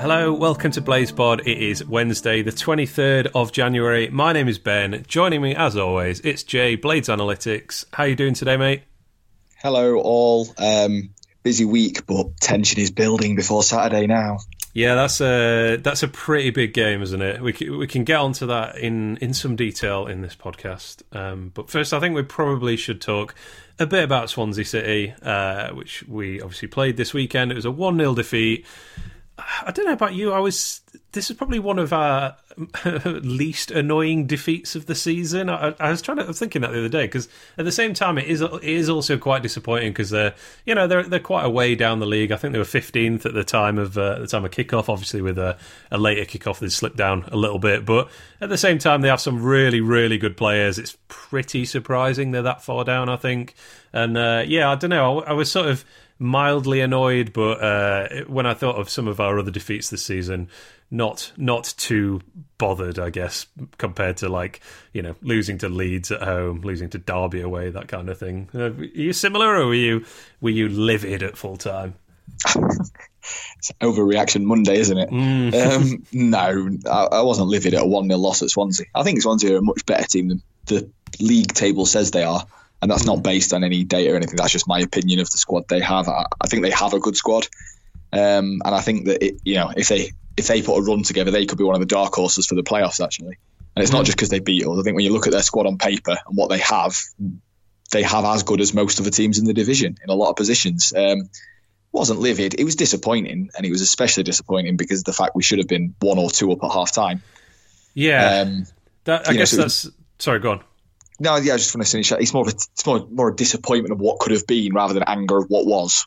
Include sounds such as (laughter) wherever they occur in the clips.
Hello, welcome to Blazepod. It is Wednesday, the 23rd of January. My name is Ben. Joining me, as always, it's Jay, Blades Analytics. How you doing today, mate? Hello, all. Um, busy week, but tension is building before Saturday now. Yeah, that's a that's a pretty big game, isn't it? We can, we can get onto that in in some detail in this podcast. Um, but first, I think we probably should talk a bit about Swansea City, uh, which we obviously played this weekend. It was a one 0 defeat. I don't know about you. I was. This is probably one of our (laughs) least annoying defeats of the season. I, I was trying to I was thinking that the other day because at the same time it is it is also quite disappointing because they're you know they're they're quite a way down the league. I think they were fifteenth at the time of uh, the time of kickoff. Obviously with a, a later kickoff they slipped down a little bit, but at the same time they have some really really good players. It's pretty surprising they're that far down. I think, and uh, yeah, I don't know. I, I was sort of mildly annoyed, but uh, when I thought of some of our other defeats this season, not not too bothered, I guess, compared to like you know losing to Leeds at home, losing to Derby away, that kind of thing. Uh, are you similar, or were you were you livid at full time? (laughs) it's overreaction Monday, isn't it? Mm. Um, (laughs) no, I, I, wasn't livid at a 1 0 loss at Swansea. I think Swansea are a much better team than the league table says they are and that's not based on any data or anything. That's just my opinion of the squad they have. I, I think they have a good squad, um, and I think that it, you know if they if they put a run together, they could be one of the dark horses for the playoffs actually. And it's not just because they beat us. I think when you look at their squad on paper and what they have, they have as good as most of the teams in the division in a lot of positions. Um, wasn't livid. It was disappointing, and it was especially disappointing because of the fact we should have been one or two up at half time. Yeah, um, that, I guess know, so that's. Was, sorry, go on. No, yeah, I just want to finish. It's more of a, it's more, more a disappointment of what could have been rather than anger of what was.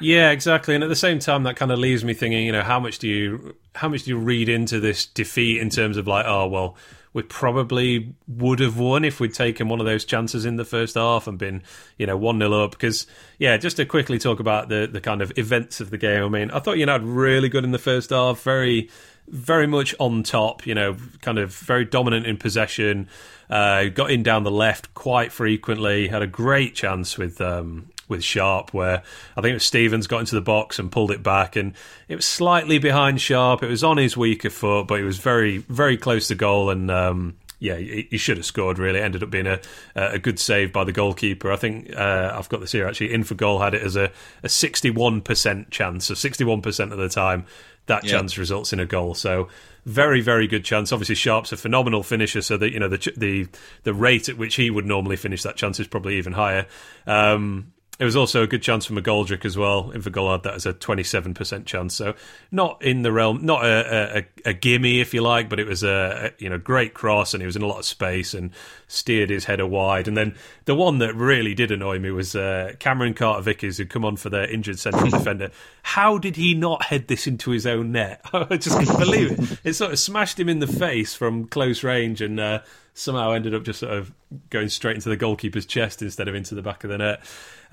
Yeah, exactly. And at the same time, that kind of leaves me thinking, you know, how much do you how much do you read into this defeat in terms of like, oh well, we probably would have won if we'd taken one of those chances in the first half and been, you know, one 0 up. Because yeah, just to quickly talk about the the kind of events of the game. I mean, I thought you know really good in the first half, very very much on top. You know, kind of very dominant in possession. Uh, got in down the left quite frequently. Had a great chance with um, with Sharp, where I think it was Stephens got into the box and pulled it back, and it was slightly behind Sharp. It was on his weaker foot, but it was very very close to goal, and um, yeah, he, he, should have scored. Really, ended up being a a good save by the goalkeeper. I think uh, I've got this here actually. Infogol had it as a sixty one percent chance, so sixty one percent of the time that yeah. chance results in a goal. So very very good chance. Obviously, Sharp's a phenomenal finisher, so that you know the the the rate at which he would normally finish that chance is probably even higher. Um, it was also a good chance for McGoldrick as well. Infogol had that as a 27% chance. So not in the realm, not a, a, a gimme, if you like, but it was a, a, you know great cross and he was in a lot of space and steered his header wide. And then the one that really did annoy me was uh, Cameron Carter Vickers, who'd come on for their injured central (laughs) defender. How did he not head this into his own net? (laughs) I just couldn't believe it. It sort of smashed him in the face from close range and uh, somehow ended up just sort of going straight into the goalkeeper's chest instead of into the back of the net.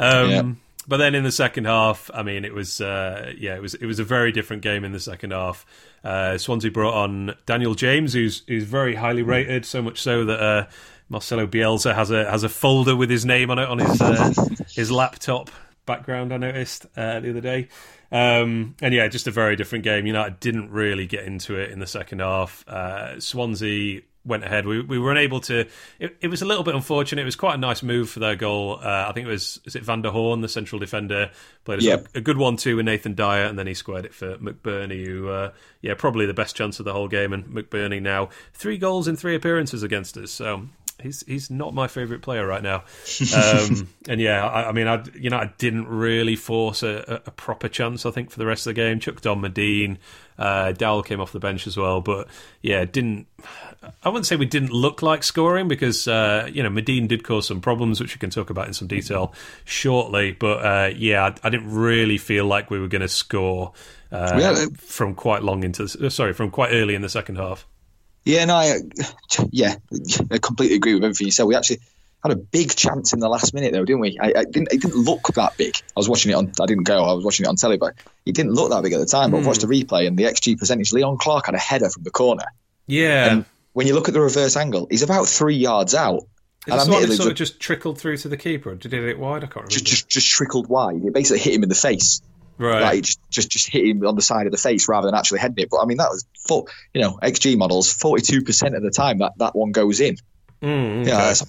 Um, yeah. But then in the second half, I mean, it was uh, yeah, it was it was a very different game in the second half. Uh, Swansea brought on Daniel James, who's who's very highly rated, so much so that uh, Marcelo Bielsa has a has a folder with his name on it on his uh, (laughs) his laptop background. I noticed uh, the other day. Um, and yeah, just a very different game. United didn't really get into it in the second half. Uh, Swansea went ahead. We we were unable to. It, it, was a little bit unfortunate. It was quite a nice move for their goal. Uh, I think it was is it Van der Hoorn, the central defender, played a, a good one too with Nathan Dyer, and then he squared it for McBurnie, who uh, yeah probably the best chance of the whole game. And McBurnie now three goals in three appearances against us. So he's he's not my favourite player right now. (laughs) Um, and yeah, I, I, mean, I you know I didn't really force a, a, proper chance. I think for the rest of the game, chucked on Madine. Uh, Dowell came off the bench as well, but yeah, didn't. I wouldn't say we didn't look like scoring because uh, you know Madine did cause some problems, which we can talk about in some detail shortly. But uh, yeah, I, I, didn't really feel like we were going to score uh, yeah. from quite long into sorry from quite early in the second half. Yeah, no, I, yeah, I completely agree with everything you said. We actually had a big chance in the last minute, though, didn't we? I, I didn't. It didn't look that big. I was watching it on. I didn't go. I was watching it on telly, but it didn't look that big at the time. But mm. I watched the replay and the XG percentage. Leon Clarke had a header from the corner. Yeah. And when you look at the reverse angle, he's about three yards out. Is and admittedly, sort of just trickled through to the keeper. Did it hit wide? I can't remember. Just, just, just trickled wide. It basically hit him in the face. Right. Like just, just just hit him on the side of the face rather than actually heading it. But I mean, that was full, you know, XG models, 42% of the time that that one goes in. Mm, okay. Yeah, that's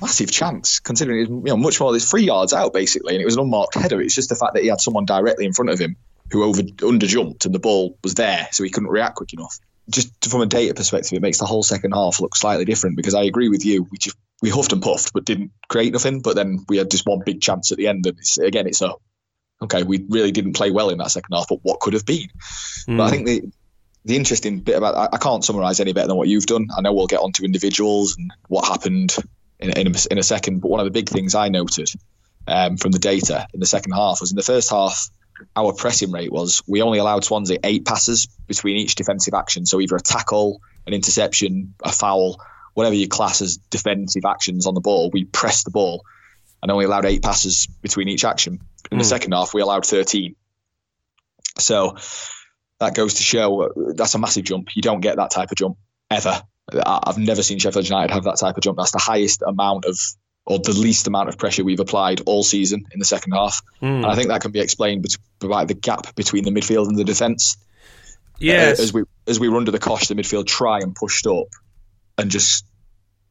massive chance considering it's you know much more. There's three yards out basically, and it was an unmarked header. It's just the fact that he had someone directly in front of him who over under jumped and the ball was there, so he couldn't react quick enough. Just from a data perspective, it makes the whole second half look slightly different because I agree with you. We just we huffed and puffed, but didn't create nothing. But then we had just one big chance at the end, and it's, again, it's a okay. We really didn't play well in that second half, but what could have been? Mm. But I hmm. think the the interesting bit about I, I can't summarize any better than what you've done. I know we'll get onto individuals and what happened in, in, a, in a second, but one of the big things I noted um, from the data in the second half was in the first half, our pressing rate was we only allowed Swansea eight passes between each defensive action. So either a tackle, an interception, a foul, whatever you class as defensive actions on the ball, we pressed the ball and only allowed eight passes between each action. In mm. the hmm. second half, we allowed 13. So that goes to show uh, that's a massive jump. You don't get that type of jump ever. I've never seen Sheffield United have that type of jump. That's the highest amount of, or the least amount of pressure we've applied all season in the second half. Mm. And I think that can be explained by the gap between the midfield and the defence. Yes. Uh, as we as we were under the cosh, the midfield try and pushed up and just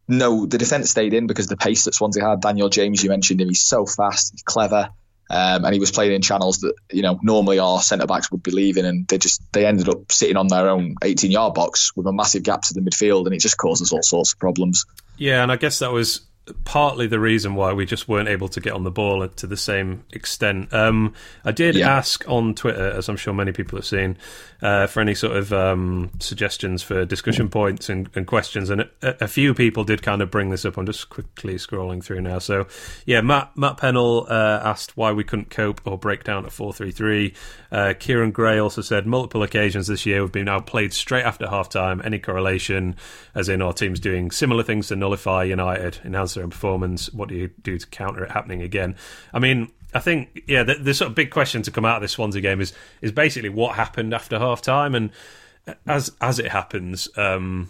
no, the defence stayed in because the pace that Swansea had. Daniel James, you mentioned him, he's so fast, he's clever, um, and he was playing in channels that you know normally our centre backs would be leaving, and they just they ended up sitting on their own 18 yard box with a massive gap to the midfield, and it just causes all sorts of problems. Yeah, and I guess that was partly the reason why we just weren't able to get on the ball to the same extent. Um, I did yeah. ask on Twitter, as I'm sure many people have seen, uh, for any sort of um, suggestions for discussion points and, and questions, and a, a, few people did kind of bring this up. I'm just quickly scrolling through now. So, yeah, Matt Matt Pennell uh, asked why we couldn't cope or break down a four three three. Uh, Kieran Gray also said multiple occasions this year we've been now played straight after half time. Any correlation, as in our teams doing similar things to nullify United, enhance their own performance? What do you do to counter it happening again? I mean, I think yeah, the, the, sort of big question to come out of this Swansea game is is basically what happened after half time, and as as it happens. Um,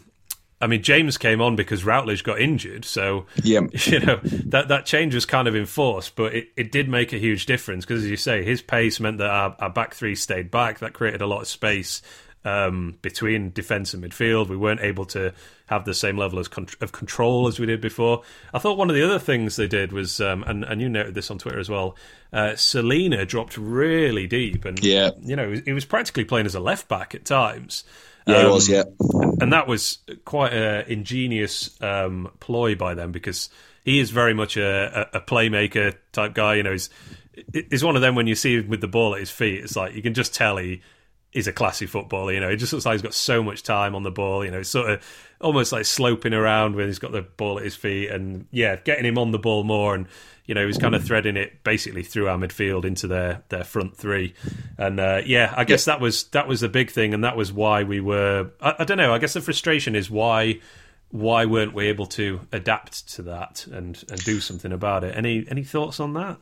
I mean, James came on because Routledge got injured, so yeah. (laughs) you know that that change was kind of enforced, but it, it did make a huge difference because, as you say, his pace meant that our, our back three stayed back. That created a lot of space um, between defence and midfield. We weren't able to have the same level con- of control as we did before. I thought one of the other things they did was, um, and, and you noted this on Twitter as well, uh, Celina dropped really deep, and yeah, you know, he was practically playing as a left back at times. Yeah, um, it was. Yeah, and that was quite an ingenious um, ploy by them because he is very much a, a, playmaker type guy. You know, he's he's one of them when you see him with the ball at his feet. It's like you can just tell he is a classy footballer. You know, he just looks like he's got so much time on the ball. You know, sort of almost like sloping around when he's got the ball at his feet, and yeah, getting him on the ball more. And you know, he's kind of threading it basically through our midfield into their their front three. And uh, yeah, I guess yeah. that was that was the big thing, and that was why we were. I, I don't know. I guess the frustration is why why weren't we able to adapt to that and and do something about it? Any any thoughts on that?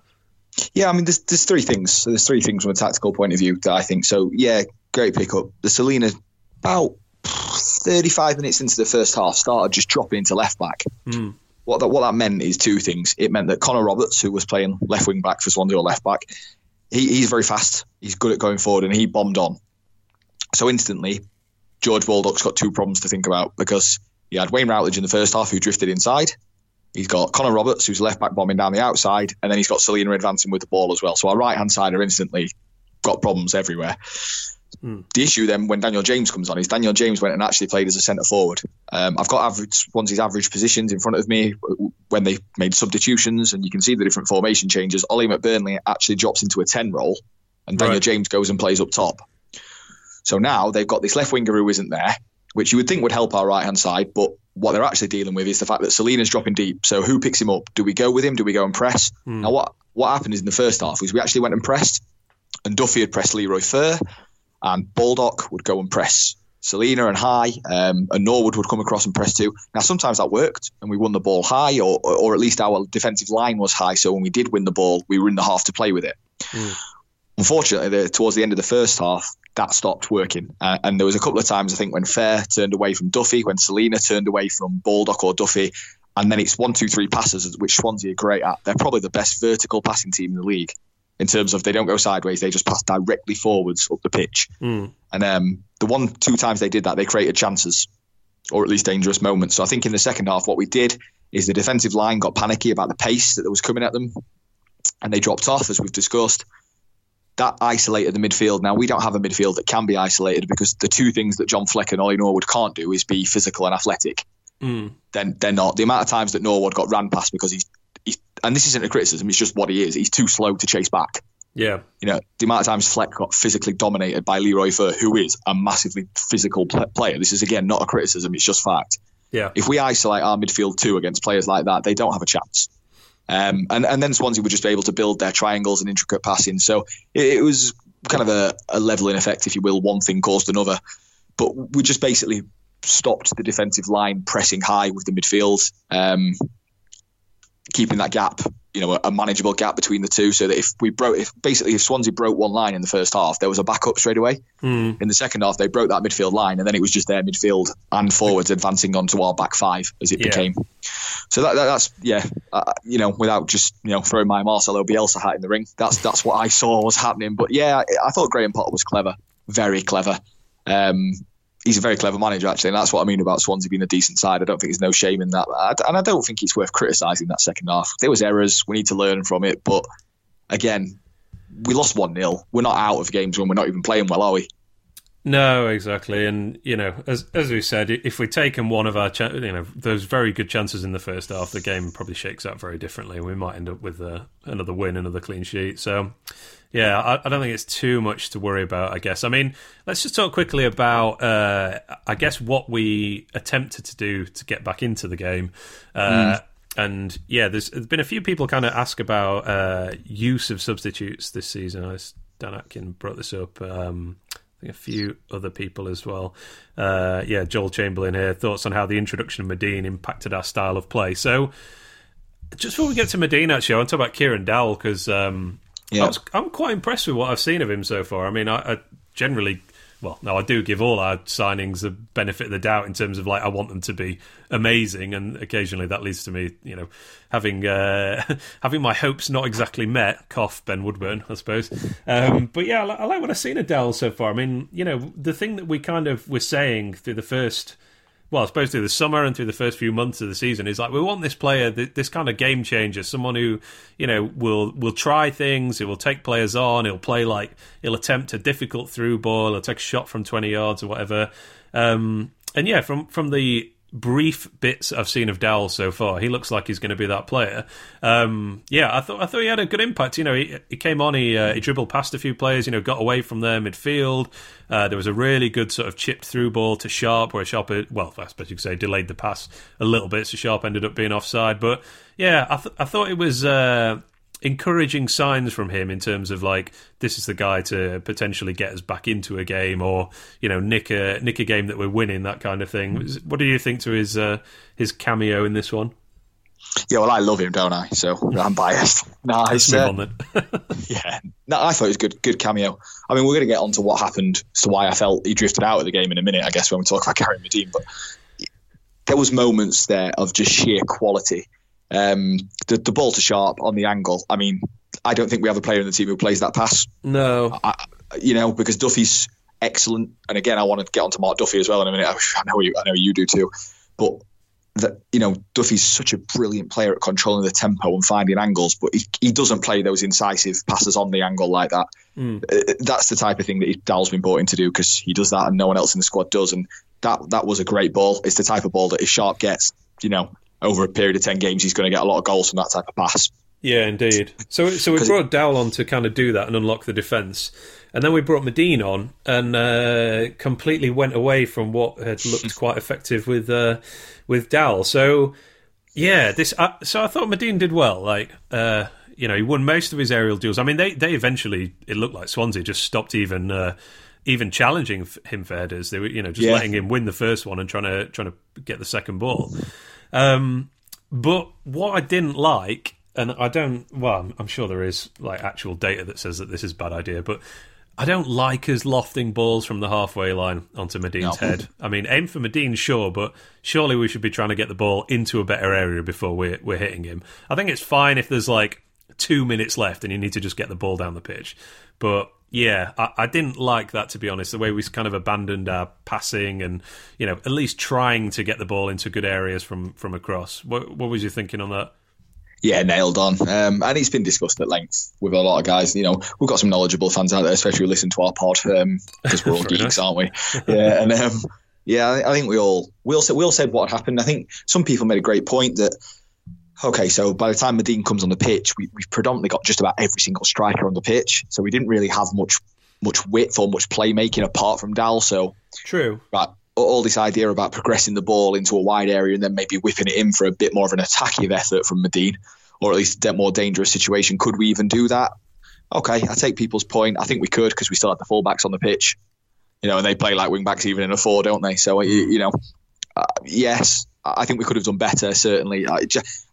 Yeah, I mean, there's there's three things. So there's three things from a tactical point of view that I think. So yeah, great pickup. The Celina about 35 minutes into the first half started just dropping into left back. Mm. What that what that meant is two things. It meant that Connor Roberts, who was playing left wing back for Swansea or left back, he, he's very fast. He's good at going forward, and he bombed on. So instantly, George Baldock's got two problems to think about because he had Wayne Routledge in the first half who drifted inside. He's got Connor Roberts, who's left back bombing down the outside, and then he's got Celina advancing with the ball as well. So our right hand side are instantly got problems everywhere. Mm. The issue then when Daniel James comes on is Daniel James went and actually played as a centre forward. Um, I've got average Swansea's average positions in front of me when they made substitutions, and you can see the different formation changes. Ollie McBurnie actually drops into a ten role, and Daniel right. James goes and plays up top. So now they've got this left winger who isn't there, which you would think would help our right hand side, but what they're actually dealing with is the fact that Celina's dropping deep. So who picks him up? Do we go with him? Do we go and press? Mm. Now what what happened is in the first half is we actually went and pressed, and Duffy had pressed Leroy Fer, and Baldock would go and press Celina and high, um, and Norwood would come across and press too. Now, sometimes that worked, and we won the ball high, or, or at least our defensive line was high. So when we did win the ball, we were in the half to play with it. Mm. Unfortunately, the, towards the end of the first half, that stopped working. Uh, and there was a couple of times, I think, when Fer turned away from Duffy, when Celina turned away from Baldock or Duffy, and then it's one, two, three passes, which Swansea are great at. They're probably the best vertical passing team in the league. In terms of they don't go sideways; they just pass directly forwards up the pitch. Mm. And um, the one two times they did that, they created chances or at least dangerous moments. So I think in the second half, what we did is the defensive line got panicky about the pace that was coming at them, and they dropped off as we've discussed. That isolated the midfield. Now we don't have a midfield that can be isolated because the two things that John Fleck and Ollie Norwood can't do is be physical and athletic. Mm. Then they're not. The amount of times that Norwood got ran past because he's, he's and this isn't a criticism, it's just what he is. He's too slow to chase back. Yeah. You know, the amount of times Fleck got physically dominated by Leroy Fer, who is a massively physical pl- player. This is again not a criticism; it's just fact. Yeah. If we isolate our midfield two against players like that, they don't have a chance. Um, and and then Swansea would just be able to build their triangles and intricate passing. So it, it was kind of a, a leveling effect, if you will. One thing caused another, but we just basically stopped the defensive line pressing high with the midfield, um, keeping that gap you know, a, manageable gap between the two, so that if we broke, if basically if Swansea broke one line in the first half, there was a backup straight away. Mm. In the second half, they broke that midfield line, and then it was just their midfield and forwards advancing onto our back five as it Yeah. became. So that, that, that's yeah, uh, you know, without just you know throwing my Marcelo Bielsa hat in the ring, that's that's what I saw was happening. But yeah, I, I thought Graham Potter was clever, very clever. Um, he's a very clever manager actually, and that's what I mean about Swansea being a decent side. I don't think there's no shame in that, and I don't think it's worth criticising that second half. There was errors, we need to learn from it, but again, we lost one 0 We're not out of games when we're not even playing well, are we? No, exactly, and you know, as as we said, if we'd taken one of our, you know, those very good chances in the first half, the game probably shakes out very differently. And we might end up with uh, another win, another clean sheet. So, yeah, I, I don't think it's too much to worry about. I guess. I mean, let's just talk quickly about, uh, I guess, what we attempted to do to get back into the game. Uh, And yeah, there's, there's been a few people kind of ask about uh, use of substitutes this season. I s- Dan Atkin brought this up. Um, I think a few other people as well. Uh, yeah, Joel Chamberlain here. Thoughts on how the introduction of Madine impacted our style of play. So, just before we get to Madine, actually, I want to talk about Kieran Dowell because um, Yeah. I was, I'm quite impressed with what I've seen of him so far. I mean, I, I generally, well, no, I do give all our signings the benefit of the doubt in terms of like I want them to be amazing, and occasionally that leads to me, you know, having uh, (laughs) having my hopes not exactly met. Cough, Ben Woodburn, I suppose. Um, but yeah, I, I like what I've seen of Dell so far. I mean, you know, the thing that we kind of were saying through the first well, I suppose through the summer and through the first few months of the season is like we want this player, this kind of game changer, someone who you know will will try things, he will take players on, he'll play like he'll attempt a difficult through ball, he'll take a shot from twenty yards or whatever. Um, and yeah, from from the brief bits I've seen of Dowell so far, he looks like he's going to be that player. Um, yeah, I thought I thought he had a good impact. You know, he, he came on, he uh, he dribbled past a few players, you know, got away from their midfield. Uh, there was a really good sort of chipped through ball to Sharp, where Sharp, well, I suppose you could say delayed the pass a little bit, so Sharp ended up being offside. But yeah, I, th- I thought it was. Uh, encouraging signs from him in terms of like this is the guy to potentially get us back into a game or you know nick a nick a game that we're winning that kind of thing what do you think to his uh, his cameo in this one Yeah, well, I love him, don't I? So I'm biased. (laughs) No, it's, uh, (laughs) yeah, no, I thought it was good. Good cameo. I mean, we're going to get on to what happened to why I felt he drifted out of the game in a minute. I guess when we talk about (laughs) Gary Madine, but there was moments there of just sheer quality. Um, the, the ball to Sharp on the angle. I mean, I don't think we have a player in the team who plays that pass. no I, you know, because Duffy's excellent. And again, I want to get onto Mark Duffy as well in a minute. I know you, I know you do too. But that you know, Duffy's such a brilliant player at controlling the tempo and finding angles, but he, he doesn't play those incisive passes on the angle like that. Mm. That's the type of thing that Dowell's been brought in to do because he does that and no one else in the squad does. And that that was a great ball. It's the type of ball that if Sharp gets, you know, over a period of ten games, he's going to get a lot of goals from that type of pass. yeah indeed so so we (laughs) brought Dowell on to kind of do that and unlock the defense and then we brought Madine on and uh, completely went away from what had looked (laughs) quite effective with uh, with Dowell so Yeah, this. Uh, so I thought Madine did well. Like, uh, you know, he won most of his aerial duels. I mean, they they eventually it looked like Swansea just stopped even uh, even challenging him for headers. They were, you know, just Yeah. letting him win the first one and trying to trying to get the second ball. Um, but what I didn't like, and I don't. Well, I'm, I'm sure there is like actual data that says that this is a bad idea, but. I don't like us lofting balls from the halfway line onto Madine's No. head. I mean, aim for Madine, sure, but surely we should be trying to get the ball into a better area before we're we're hitting him. I think it's fine if there's like two minutes left and you need to just get the ball down the pitch. But yeah, I, I, didn't like that to be honest. The way we kind of abandoned our passing and you know at least trying to get the ball into good areas from from across. What, what was you thinking on that? Yeah, nailed on. Um, and it's been discussed at length with a lot of guys. You know, we've got some knowledgeable fans out there, especially who listen to our pod because um, we're all (laughs) geeks, aren't we? Yeah, and um, yeah, I think we all we all said we all said what happened. I think some people made a great point that okay, so by the time Madine comes on the pitch, we, have predominantly got just about every single striker on the pitch. So we didn't really have much much width or much playmaking apart from Dal. So true, right. All this idea about progressing the ball into a wide area and then maybe whipping it in for a bit more of an attacking effort from Madine, or at least a more dangerous situation. Could we even do that? Okay, I take people's point. I think we could because we still had the fullbacks on the pitch, you know, and they play like wing backs even in a four, don't they? So you, you know, uh, yes, I think we could have done better, certainly. I,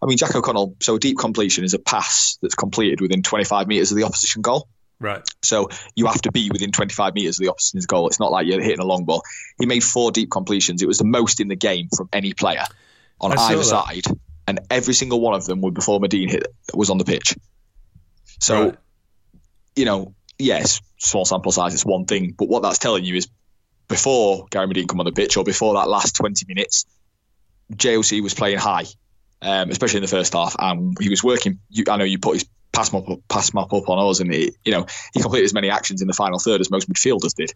I, mean, Jack O'Connell, so a deep completion is a pass that's completed within 25 metres of the opposition goal. Right. So you have to be within 25 metres of the opposition's goal. It's not like you're hitting a long ball. He made four deep completions. It was the most in the game from any player on either that. side. And every single one of them were before Madine hit was on the pitch. So, right. you know, yes, small sample size, it's one thing. But what that's telling you is before Gary Madine come on the pitch or before that last 20 minutes, JLC was playing high, um, especially in the first half, and he was working. You, I know you put his pass map up, pass map up on us, and he, you know he completed as many actions in the final third as most midfielders did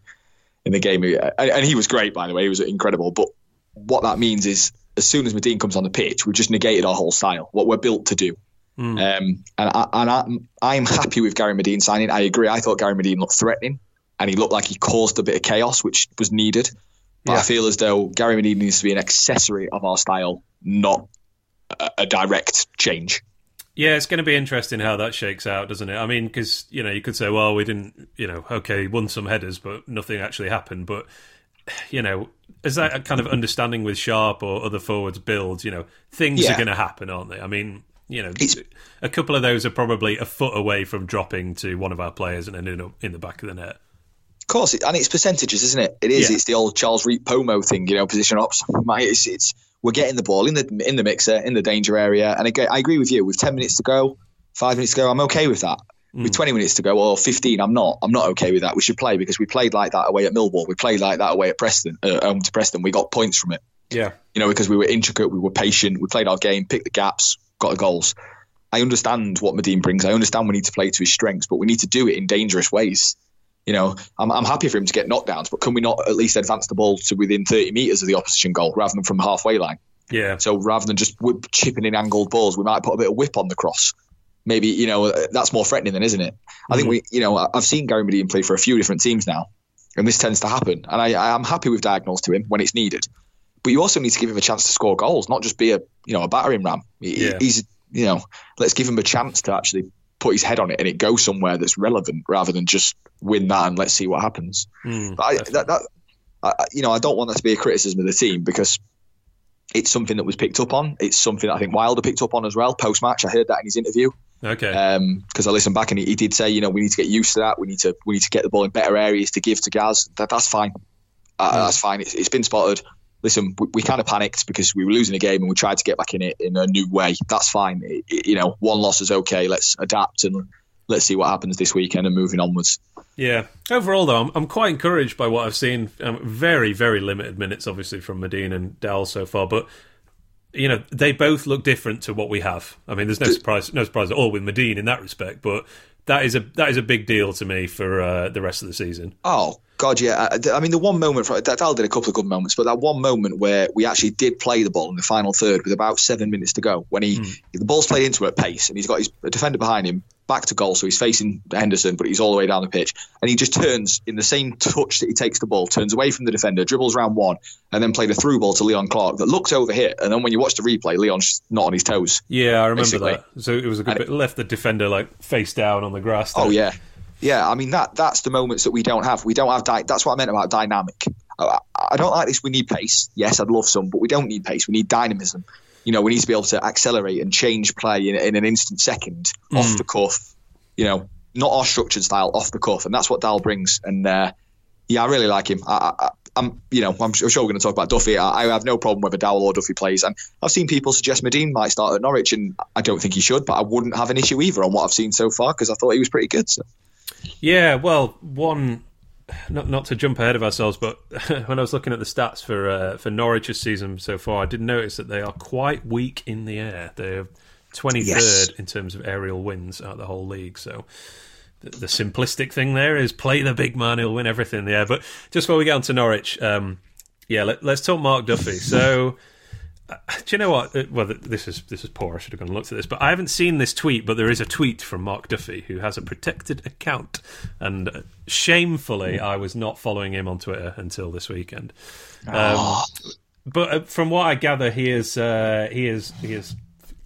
in the game, and, and he was great by the way. He was incredible. But what that means is, as soon as Madine comes on the pitch, we've just negated our whole style, what we're built to do. Mm. Um, and I, and I, I'm happy with Gary Madine signing. I agree. I thought Gary Madine looked threatening, and he looked like he caused a bit of chaos, which was needed. But yeah. I feel as though Gary Madine needs to be an accessory of our style, not a, a direct change. Yeah, it's going to be interesting how that shakes out, doesn't it? I mean, because you know, you could say, well, we didn't, you know, okay, won some headers, but nothing actually happened. But you know, as that kind of understanding with Sharp or other forwards builds, you know, things yeah. are going to happen, aren't they? I mean, you know, it's, a couple of those are probably a foot away from dropping to one of our players and ending up in the back of the net. Of course, and it's percentages, isn't it? It is. Yeah. It's the old Charles Reep Pomo thing, you know, position ops. It's, it's we're getting the ball in the in the mixer in the danger area, and I, I agree with you. With ten minutes to go, five minutes to go, I'm okay with that. Mm. With 20 minutes to go or 15, I'm not. I'm not okay with that. We should play because we played like that away at Millwall. We played like that away at Preston. Uh, home to Preston, we got points from it. Yeah, you know, because we were intricate, we were patient, we played our game, picked the gaps, got the goals. I understand what Madine brings. I understand we need to play to his strengths, but we need to do it in dangerous ways. You know, I'm, I'm happy for him to get knockdowns, but can we not at least advance the ball to within 30 metres of the opposition goal rather than from halfway line? Yeah. So rather than just whip, chipping in angled balls, we might put a bit of whip on the cross. Maybe you know that's more threatening, then, isn't it? I mm-hmm. think we, you know, I've seen Gary Madine play for a few different teams now, and this tends to happen. And I, I'm happy with diagonals to him when it's needed, but you also need to give him a chance to score goals, not just be a you know a battering ram. Yeah. He's you know, let's give him a chance to actually put his head on it and it goes somewhere that's relevant rather than just win that and let's see what happens. Mm, but I, that, that I, you know, I don't want that to be a criticism of the team because it's something that was picked up on. It's something I think Wilder picked up on as well post match. I heard that in his interview. Okay. Because um, I listened back and he, he, did say, you know, we need to get used to that. We need to we need to get the ball in better areas to give to Gaz. That that's fine. Uh, mm. That's fine. It's, it's been spotted listen, we, we, kind of panicked because we were losing a game and we tried to get back in it in a new way. That's fine. It, it, you know, one loss is okay. Let's adapt and let's see what happens this weekend and moving onwards. Yeah. Overall, though, I'm, I'm quite encouraged by what I've seen. Um, very, very limited minutes, obviously, from Madine and Dal so far, but. You know, they both look different to what we have. I mean, there's no surprise, no surprise at all with Madine in that respect. But that is a that is a big deal to me for uh, the rest of the season. Oh God, yeah. I, I mean, the one moment for, Dal did a couple of good moments, but that one moment where we actually did play the ball in the final third with about seven minutes to go, when he mm. the ball's played into at pace and he's got his defender behind him, back to goal, so he's facing Henderson, but he's all the way down the pitch, and he just turns in the same touch that he takes the ball, turns away from the defender, dribbles around one, and then played a through ball to Leon Clarke that looked over here, and then when you watch the replay, Leon's not on his toes. Yeah, I remember basically. that. So it was a good bit, left the defender like face down on the grass. There. Oh yeah, yeah. I mean that that's the moments that we don't have. We don't have. Di- that's what I meant about dynamic. I, I don't like this. We need pace. Yes, I'd love some, but we don't need pace. We need dynamism you know, we need to be able to accelerate and change play in, in an instant second mm. off the cuff you know, not our structured style, off the cuff, and that's what Dal brings. And uh, yeah, I really like him. I, I, I'm, you know, I'm sure we're going to talk about Duffy. I, I, have no problem whether Dowell or Duffy plays, and I've seen people suggest Madine might start at Norwich, and I don't think he should, but I wouldn't have an issue either on what I've seen so far because I thought he was pretty good. So. Yeah, well, one, not not to jump ahead of ourselves, but (laughs) when I was looking at the stats for uh, for Norwich's season so far, I did notice that they are quite weak in the air. They're 23rd yes. in terms of aerial wins out of the whole league, so the simplistic thing there is play the big man, he'll win everything air. But just before we get on to Norwich, um, yeah, let, us talk Mark Duffy. So, uh, do you know what? Uh, well, this is this is poor. I should have gone and looked at this, but I haven't seen this tweet. But there is a tweet from Mark Duffy who has a protected account, and uh, shamefully, I was not following him on Twitter until this weekend. Um, oh. But from what I gather, he is uh, he is he is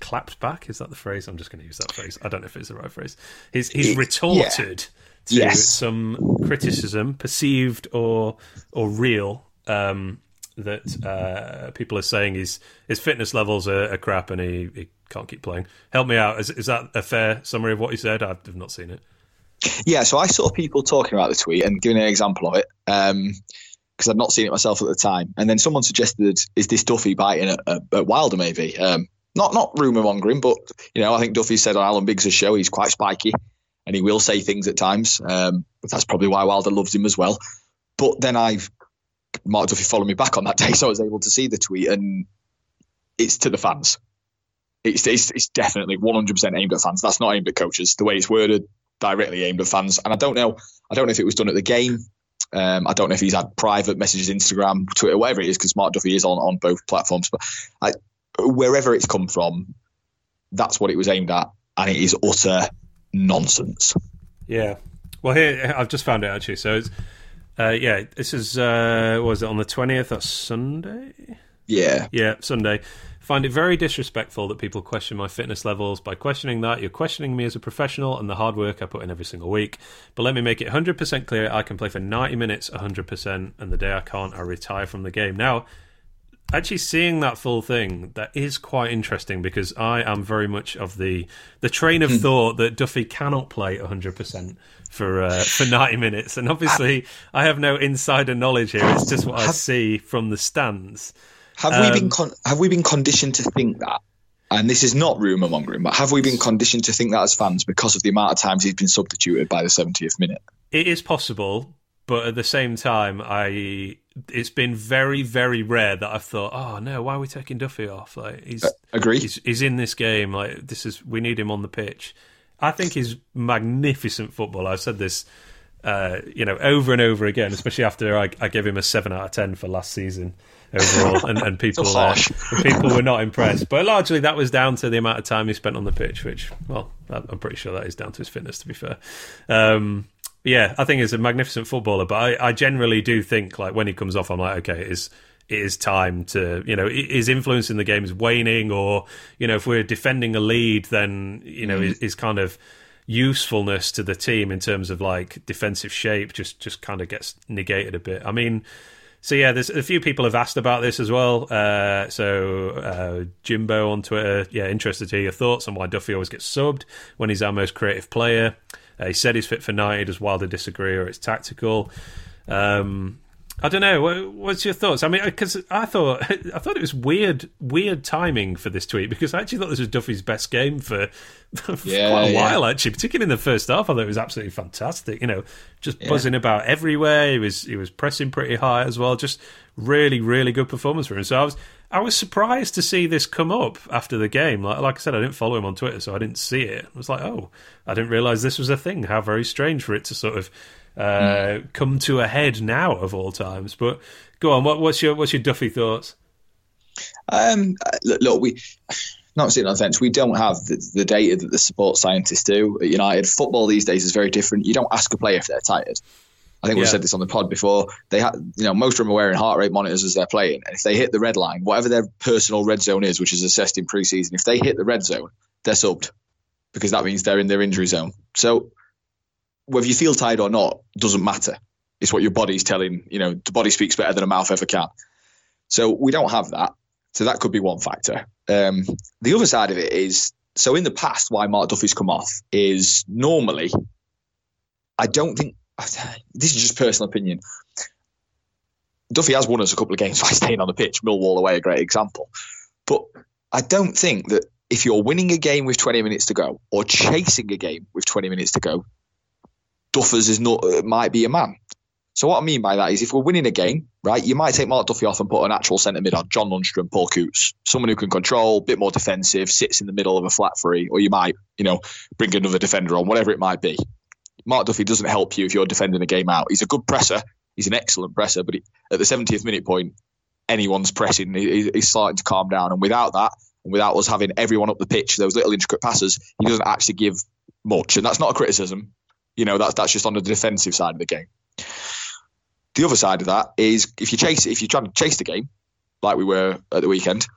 clapped back. Is that the phrase? I'm just going to use that phrase. I don't know if it's the right phrase. He's he's it, retorted yeah. to yes. some criticism, perceived or or real, um, that uh, people are saying his his fitness levels are, are crap and he, he, can't keep playing. Help me out. Is is that a fair summary of what he said? I've not seen it. Yeah, so I saw people talking about the tweet and giving an example of it. Um, because I'd not seen it myself at the time. And then someone suggested, "Is this Duffy biting at, at, at Wilder?" Maybe. Um, not not rumour mongering, but you know, I think Duffy said on Alan Biggs' show he's quite spiky, and he will say things at times. Um, but that's probably why Wilder loves him as well. But then I've Mark Duffy followed me back on that day, (laughs) so I was able to see the tweet, and it's to the fans. It's it's, it's definitely 100% aimed at fans. That's not aimed at coaches. The way it's worded, directly aimed at fans. And I don't know, I don't know if it was done at the game. Um, I don't know if he's had private messages, Instagram, Twitter, whatever it is, because Mark Duffy is on, on both platforms. But I, wherever it's come from, that's what it was aimed at, and it is utter nonsense. Yeah. Well, here I've just found it actually. So it's uh, yeah, this is uh, was it on the twentieth? That's Sunday. Yeah. Yeah, Sunday. Find it very disrespectful that people question my fitness levels. By questioning that, you're questioning me as a professional and the hard work I put in every single week. But let me make it 100% clear I can play for 90 minutes 100%, and the day I can't, I retire from the game. Now, actually seeing that full thing that is quite interesting because I am very much of the the train of hmm. thought that Duffy cannot play 100% for uh, for (laughs) 90 minutes. And obviously I have no insider knowledge here. It's just what I see from the stands. Have um, we been um, con- have we been conditioned to think that and this is not rumor mongering but have we been conditioned to think that as fans because of the amount of times he's been substituted by the 70th minute? It is possible but at the same time I it's been very, very rare that I've thought, oh no, why are we taking Duffy off? Like he's uh, agree. He's, he's, in this game. Like this is we need him on the pitch. I think he's magnificent football. I've said this, uh, you know, over and over again, especially after I, I, gave him a seven out of ten for last season overall, (laughs) and, and people uh, people were not (laughs) impressed. But largely that was down to the amount of time he spent on the pitch, which, well, I'm pretty sure that is down to his fitness. To be fair. Um, yeah, I think he's a magnificent footballer, but I, I generally do think like when he comes off, I'm like, okay, it is it is time to you know his influence in the game is waning, or you know if we're defending a lead, then you know mm. his, his kind of usefulness to the team in terms of like defensive shape just just kind of gets negated a bit. I mean. So yeah, there's a few people have asked about this as well. Uh, so uh, Jimbo on Twitter, yeah, interested to hear your thoughts on why Duffy always gets subbed when he's our most creative player. Uh, he said he's fit for 90. Does Wilder disagree or it's tactical? Um, I don't know. What's your thoughts? I mean, because I thought (laughs) I thought it was weird, weird timing for this tweet because I actually thought this was Duffy's best game for, (laughs) for yeah, quite a yeah. while. Actually, particularly in the first half, I thought it was absolutely fantastic. You know, just yeah. buzzing about everywhere. He was he was pressing pretty high as well. Just really, really good performance for him. So I was I was surprised to see this come up after the game. Like, like I said, I didn't follow him on Twitter, so I didn't see it. I was like, oh, I didn't realize this was a thing. How very strange for it to sort of uh, mm. come to a head now of all times. But go on, what, what's your what's your Duffy thoughts? Um, look, look, we not sitting on the fence. We don't have the, the, data that the sports scientists do at United. Football these days is very different. You don't ask a player if they're tired. I think yeah. we said this on the pod before. They have, you know, most of them are wearing heart rate monitors as they're playing, and if they hit the red line, whatever their personal red zone is, which is assessed in preseason, if they hit the red zone, they're subbed because that means they're in their injury zone. So whether you feel tired or not doesn't matter. It's what your body's telling. You know, the body speaks better than a mouth ever can. So we don't have that. So that could be one factor. Um, the other side of it is so in the past, why Mark Duffy's come off is normally, I don't think this is just personal opinion. Duffy has won us a couple of games by staying on the pitch. Millwall away, a great example. But I don't think that if you're winning a game with 20 minutes to go or chasing a game with 20 minutes to go, Duffers is not uh, might be a man. So what I mean by that is if we're winning a game, right, you might take Mark Duffy off and put an actual centre mid on, John Lundstram, Paul Coutts, someone who can control, a bit more defensive, sits in the middle of a flat three, or you might, you know, bring another defender on, whatever it might be. Mark Duffy doesn't help you if you're defending a game out. He's a good presser, he's an excellent presser, but he, at the 70th minute point, anyone's pressing, he, he's starting to calm down, and without that, and without us having everyone up the pitch, those little intricate passes, he doesn't actually give much, and that's not a criticism. You know, that's that's just on the defensive side of the game. The other side of that is if you chase if you're trying to chase the game, like we were at the weekend,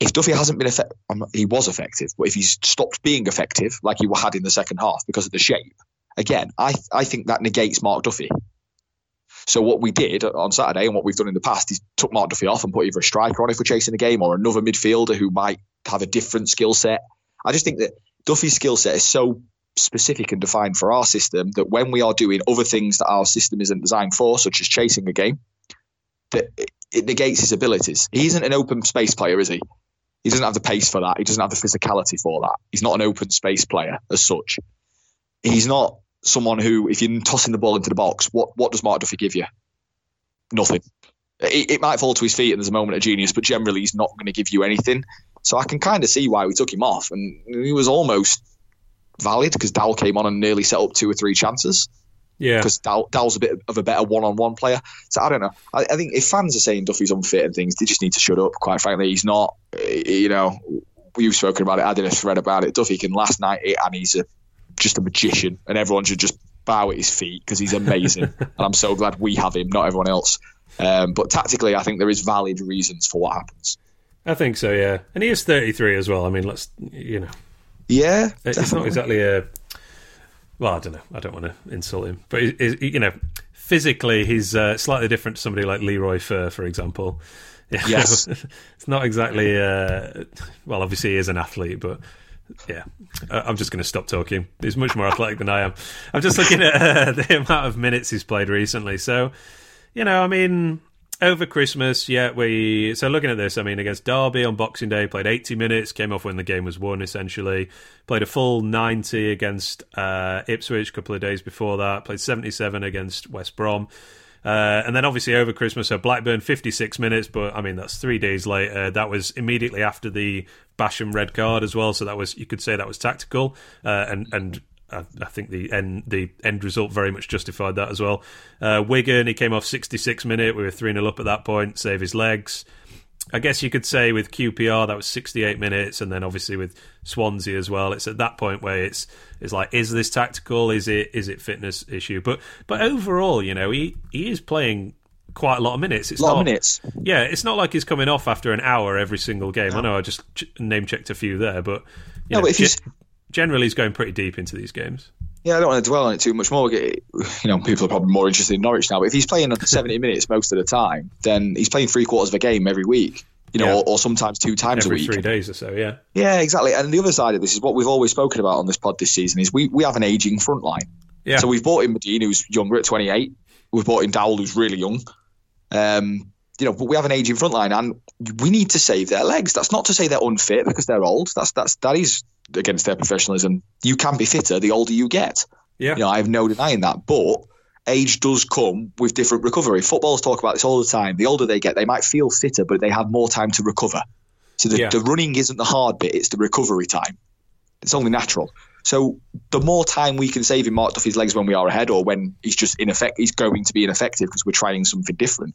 if Duffy hasn't been effective, he was effective, but if he's stopped being effective, like he had in the second half because of the shape, again, I I think that negates Mark Duffy. So what we did on Saturday and what we've done in the past is took Mark Duffy off and put either a striker on if we're chasing the game or another midfielder who might have a different skill set. I just think that Duffy's skill set is so specific and defined for our system that when we are doing other things that our system isn't designed for, such as chasing a game, that it negates his abilities. He isn't an open space player, is he? He doesn't have the pace for that. He doesn't have the physicality for that. He's not an open space player as such. He's not someone who, if you're tossing the ball into the box, what what does Mark Duffy give you? Nothing. It, it might fall to his feet and there's a moment of genius, but generally he's not going to give you anything. So I can kind of see why we took him off, and he was almost valid because Dal came on and nearly set up two or three chances. Yeah, because Dal, Dowell's a bit of a better one-on-one player. So I don't know. I, I, think if fans are saying Duffy's unfit and things, they just need to shut up. Quite frankly, he's not. Eh, you know, we've spoken about it. I did a thread about it. Duffy can last night, and he's a, just a magician, and everyone should just bow at his feet because he's amazing. (laughs) and I'm so glad we have him, not everyone else. Um, but tactically, I think there is valid reasons for what happens. I think so, yeah. And he is 33 as well. I mean, let's you know. Yeah, it's definitely. not exactly a. Well, I don't know. I don't want to insult him, but you know, physically he's uh, slightly different to somebody like Leroy Fer, for example. (laughs) Yes, it's not exactly. Uh, well, obviously he is an athlete, but yeah, I'm just going to stop talking. He's much more athletic than I am. I'm just looking at uh, (laughs) the amount of minutes he's played recently. So, you know, I mean, over Christmas, yeah, we. So looking at this, I mean, against Derby on Boxing Day, played 80 minutes, came off when the game was won, essentially. Played a full 90 against uh, Ipswich a couple of days before that. Played 77 against West Brom. Uh, and then obviously over Christmas, so Blackburn 56 minutes, but I mean that's three days later. That was immediately after the Basham red card as well, so that was you could say that was tactical uh, and and I, think the end the end result very much justified that as well. Uh, Wigan, he came off 66 minute. We were 3 0 up at that point, save his legs. I guess you could say with QPR that was 68 minutes, and then obviously with Swansea as well. It's at that point where it's it's like, is this tactical? Is it is it fitness issue? But but overall, you know, he he is playing quite a lot of minutes. It's a lot not, of minutes. Yeah, it's not like he's coming off after an hour every single game. No. I know I just name checked a few there, but no, know, but if he's generally he's going pretty deep into these games. Yeah, I don't want to dwell on it too much more. You know, people are probably more interested in Norwich now. But if he's playing (laughs) 70 minutes most of the time, then he's playing three quarters of a game every week. You know, yeah. or, or, sometimes two times every a week, three days or so. Yeah, yeah, exactly. And the other side of this is what we've always spoken about on this pod this season is we we have an aging front line. Yeah. So we've bought in Madine, who's younger at 28. We've bought in Dowell, who's really young. Um, you know, but we have an aging front line, and we need to save their legs. That's not to say they're unfit because they're old. That's that's that is against their professionalism. You can be fitter the older you get. Yeah. You know, I have no denying that. But age does come with different recovery. Footballers talk about this all the time. The older they get, they might feel fitter, but they have more time to recover. So the, yeah. the running isn't the hard bit, it's the recovery time. It's only natural. So the more time we can save him Mark Duffy's legs when we are ahead or when he's just ineffective, he's going to be ineffective because we're trying something different.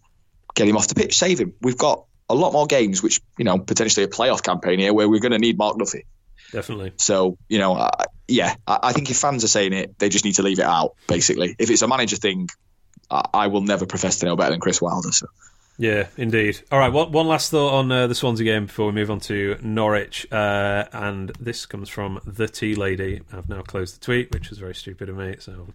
Get him off the pitch, save him. We've got a lot more games, which, you know, potentially a playoff campaign here where we're going to need Mark Duffy. Definitely. So, you know, uh, yeah, I, I, think if fans are saying it, they just need to leave it out, basically. If it's a manager thing, I, I will never profess to know better than Chris Wilder. So. Yeah, indeed. All right, one, one last thought on uh, the Swansea game before we move on to Norwich. Uh, and this comes from the Tea Lady. I've now closed the tweet, which was very stupid of me. So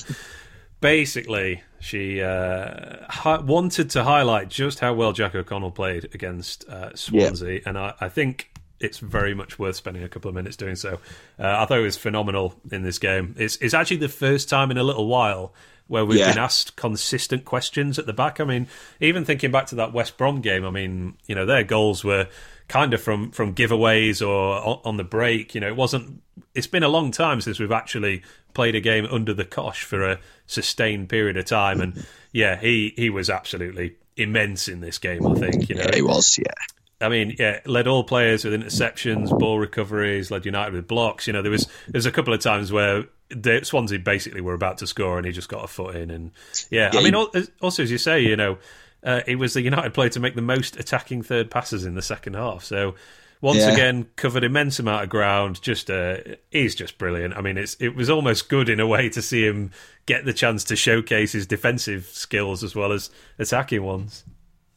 (laughs) basically, she uh, hi- wanted to highlight just how well Jack O'Connell played against uh, Swansea. And I, I think it's very much worth spending a couple of minutes doing so. Uh, I thought it was phenomenal in this game. It's, it's actually the first time in a little while where we've Yeah. been asked consistent questions at the back. I mean, even thinking back to that West Brom game, I mean, you know, their goals were kind of from from giveaways or on, the break. You know, it wasn't. It's been a long time since we've actually played a game under the cosh for a sustained period of time, and yeah, he he was absolutely immense in this game. I think you know Yeah, it was. Yeah. I mean, yeah, led all players with interceptions, ball recoveries, led United with blocks. You know, there was there's a couple of times where the Swansea basically were about to score and he just got a foot in, and yeah, Yeah, I mean, he- also as you say, you know, uh, it was the United player to make the most attacking third passes in the second half. So once Yeah. again, covered immense amount of ground. Just uh, he's just brilliant. I mean, it's it was almost good in a way to see him get the chance to showcase his defensive skills as well as attacking ones.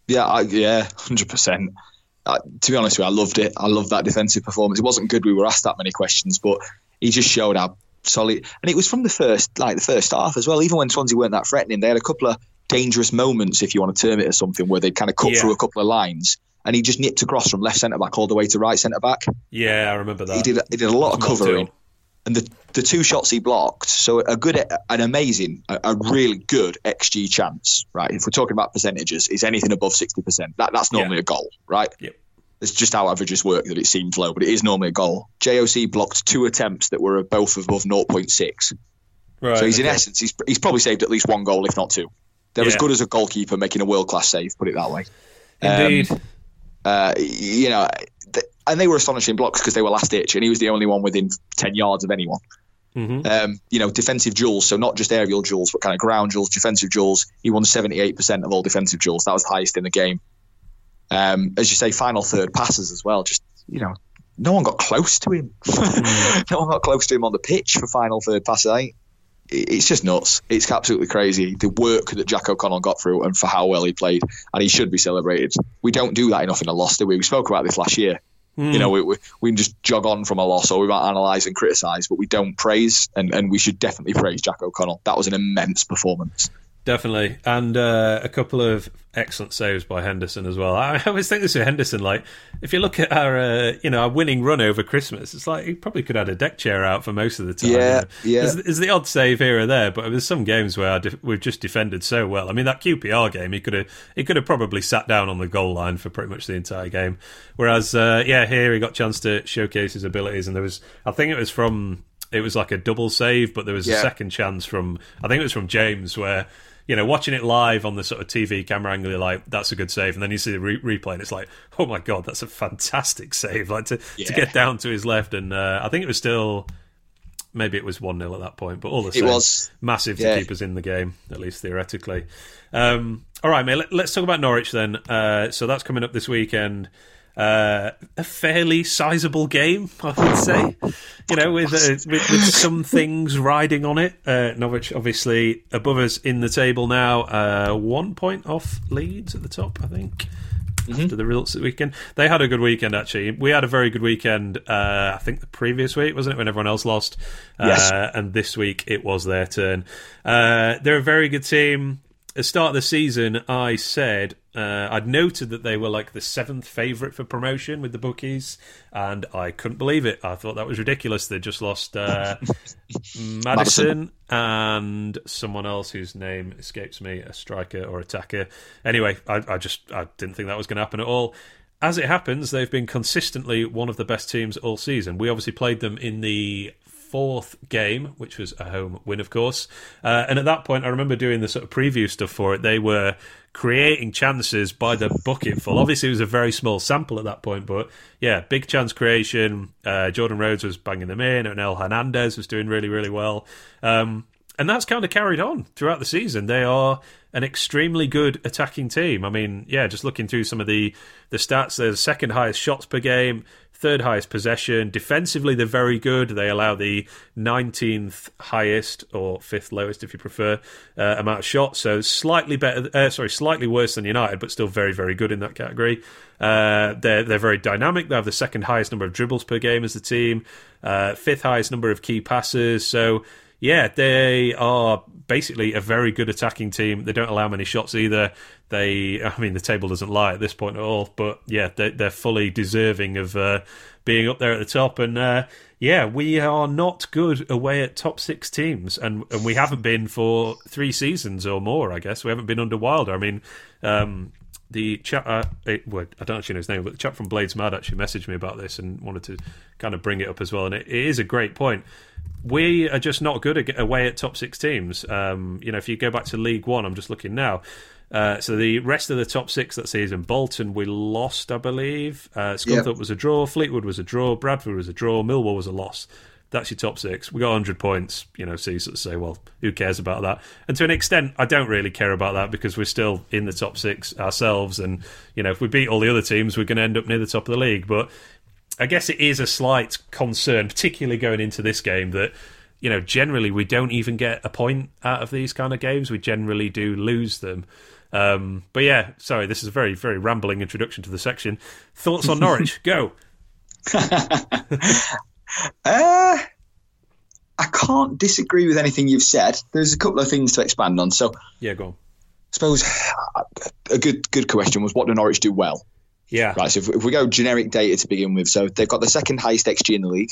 Yeah, I, yeah, hundred percent. Uh, To be honest with you, I loved it. I loved that defensive performance. It wasn't good. We were asked that many questions, but he just showed how solid. And it was from the first, like the first half as well. Even when Swansea weren't that threatening, they had a couple of dangerous moments, if you want to term it as something, where they kind of cut Yeah. through a couple of lines, and he just nipped across from left centre back all the way to right centre back. Yeah, I remember that. He did. He did a lot of covering. And the, the two shots he blocked, so a good, an amazing, a, a really good XG chance, right? If we're talking about percentages, is anything above 60%. That, that's normally a goal, right? Yep. It's just how averages work that it seems low, but it is normally a goal. JOC blocked two attempts that were both above 0.6. Right, So he's in essence, he's, he's probably saved at least one goal, if not two. They're as good as a goalkeeper making a world class save, put it that way. Indeed. Uh, you know, th- and they were astonishing blocks because they were last ditch, and he was the only one within 10 yards of anyone. Mhm. Um, you know, defensive duels, so not just aerial duels, but kind of ground duels, defensive duels. He won 78% of all defensive duels. That was the highest in the game. Um, as you say, final third passes as well. Just, you know, no one got close to him. (laughs) no one got close to him on the pitch for final third passes. I, it's just nuts. It's absolutely crazy. The work that Jack O'Connell got through and for how well he played, and he should be celebrated. We don't do that enough in a loss, do we? We spoke about this last year. You know, hmm. we, we, we can just jog on from a loss or we might analyse and criticise, but we don't praise, and, and we should definitely praise Jack O'Connell. That was an immense performance. Definitely, and uh, a couple of excellent saves by Henderson as well. (laughs) I, always think this with Henderson. Like, if you look at our, uh, you know, our winning run over Christmas, it's like he probably could have had a deck chair out for most of the time. Yeah, you know. yeah. There's, there's the odd save here or there, but there's some games where def- we've just defended so well. I mean, that QPR game, he could have he could have probably sat down on the goal line for pretty much the entire game. Whereas, uh, yeah, here he got a chance to showcase his abilities, and there was, I think it was from. It was like a double save, but there was a second chance from I think it was from James where you know watching it live on the sort of TV camera angle, you're like that's a good save, and then you see the re- replay and it's like oh my god, that's a fantastic (laughs) save! Like to to get down to his left, and uh, I think it was still maybe it was one 0 at that point, but all the same, It was. massive Yeah. to keep us in the game at least theoretically. Um, all right, mate, let, let's talk about Norwich then. Uh, so that's coming up this weekend. Uh, a fairly sizable game, I would say. You know, with, uh, with with some things riding on it. Uh, Norwich, obviously, above us in the table now. Uh, one point off Leeds at the top, I think. After the results this weekend, they had a good weekend. Actually, we had a very good weekend. Uh, I think the previous week wasn't it when everyone else lost, Yes. uh, and this week it was their turn. Uh, they're a very good team. At the start of the season, I said uh, I'd noted that they were like the seventh favourite for promotion with the bookies, and I couldn't believe it. I thought that was ridiculous. They just lost uh, (laughs) Maddison and someone else whose name escapes me, a striker or attacker. Anyway, I, I just I didn't think that was going to happen at all. As it happens, they've been consistently one of the best teams all season. We obviously played them in the fourth game, which was a home win, of course. Uh, and at that point, I remember doing the sort of preview stuff for it. They were creating chances by the bucketful. Obviously, it was a very small sample at that point, but yeah, big chance creation. Uh, Jordan Rhodes was banging them in, and Onel Hernandez was doing really, really well. Um, and that's kind of carried on throughout the season. They are an extremely good attacking team. I mean, yeah, just looking through some of the the stats, they're the second highest shots per game, third highest possession. Defensively, they're very good. They allow the 19th highest or fifth lowest, if you prefer, uh, amount of shots. So slightly better, uh, sorry, slightly worse than United, but still very, very good in that category. Uh, they're they're very dynamic. They have the second highest number of dribbles per game as the team, uh, fifth highest number of key passes. So yeah, they are basically a very good attacking team. They don't allow many shots either. They, I mean, the table doesn't lie at this point at all. But yeah, they're, they're fully deserving of uh, being up there at the top. And uh, yeah, we are not good away at top six teams, and and we haven't been for three seasons or more. I guess we haven't been under Wilder. I mean. Um, the chat, uh, it, well, I don't actually know his name, but the chap from Blades Mad actually messaged me about this and wanted to kind of bring it up as well. And it, it is a great point we are just not good at, away at top six teams. Um, you know, if you go back to League One, I'm just looking now. Uh, so the rest of the top six that season, Bolton we lost, I believe. Uh, Scunthorpe was a draw. Fleetwood was a draw. Bradford was a draw. Millwall was a loss. That's your top six. We got 100 points. You know, so you sort of say, well, who cares about that? And to an extent, I don't really care about that because we're still in the top six ourselves. And, you know, if we beat all the other teams, we're going to end up near the top of the league. But I guess it is a slight concern, particularly going into this game, that you know generally we don't even get a point out of these kind of games. We generally do lose them. Um, but yeah, sorry, this is a very very rambling introduction to the section. Thoughts on Norwich? (laughs) Go. (laughs) uh, I can't disagree with anything you've said. There's a couple of things to expand on. So yeah, go on. I suppose a good good question was what do Norwich do well? Yeah. Right. So if, if, we go generic data to begin with, so they've got the second highest XG in the league.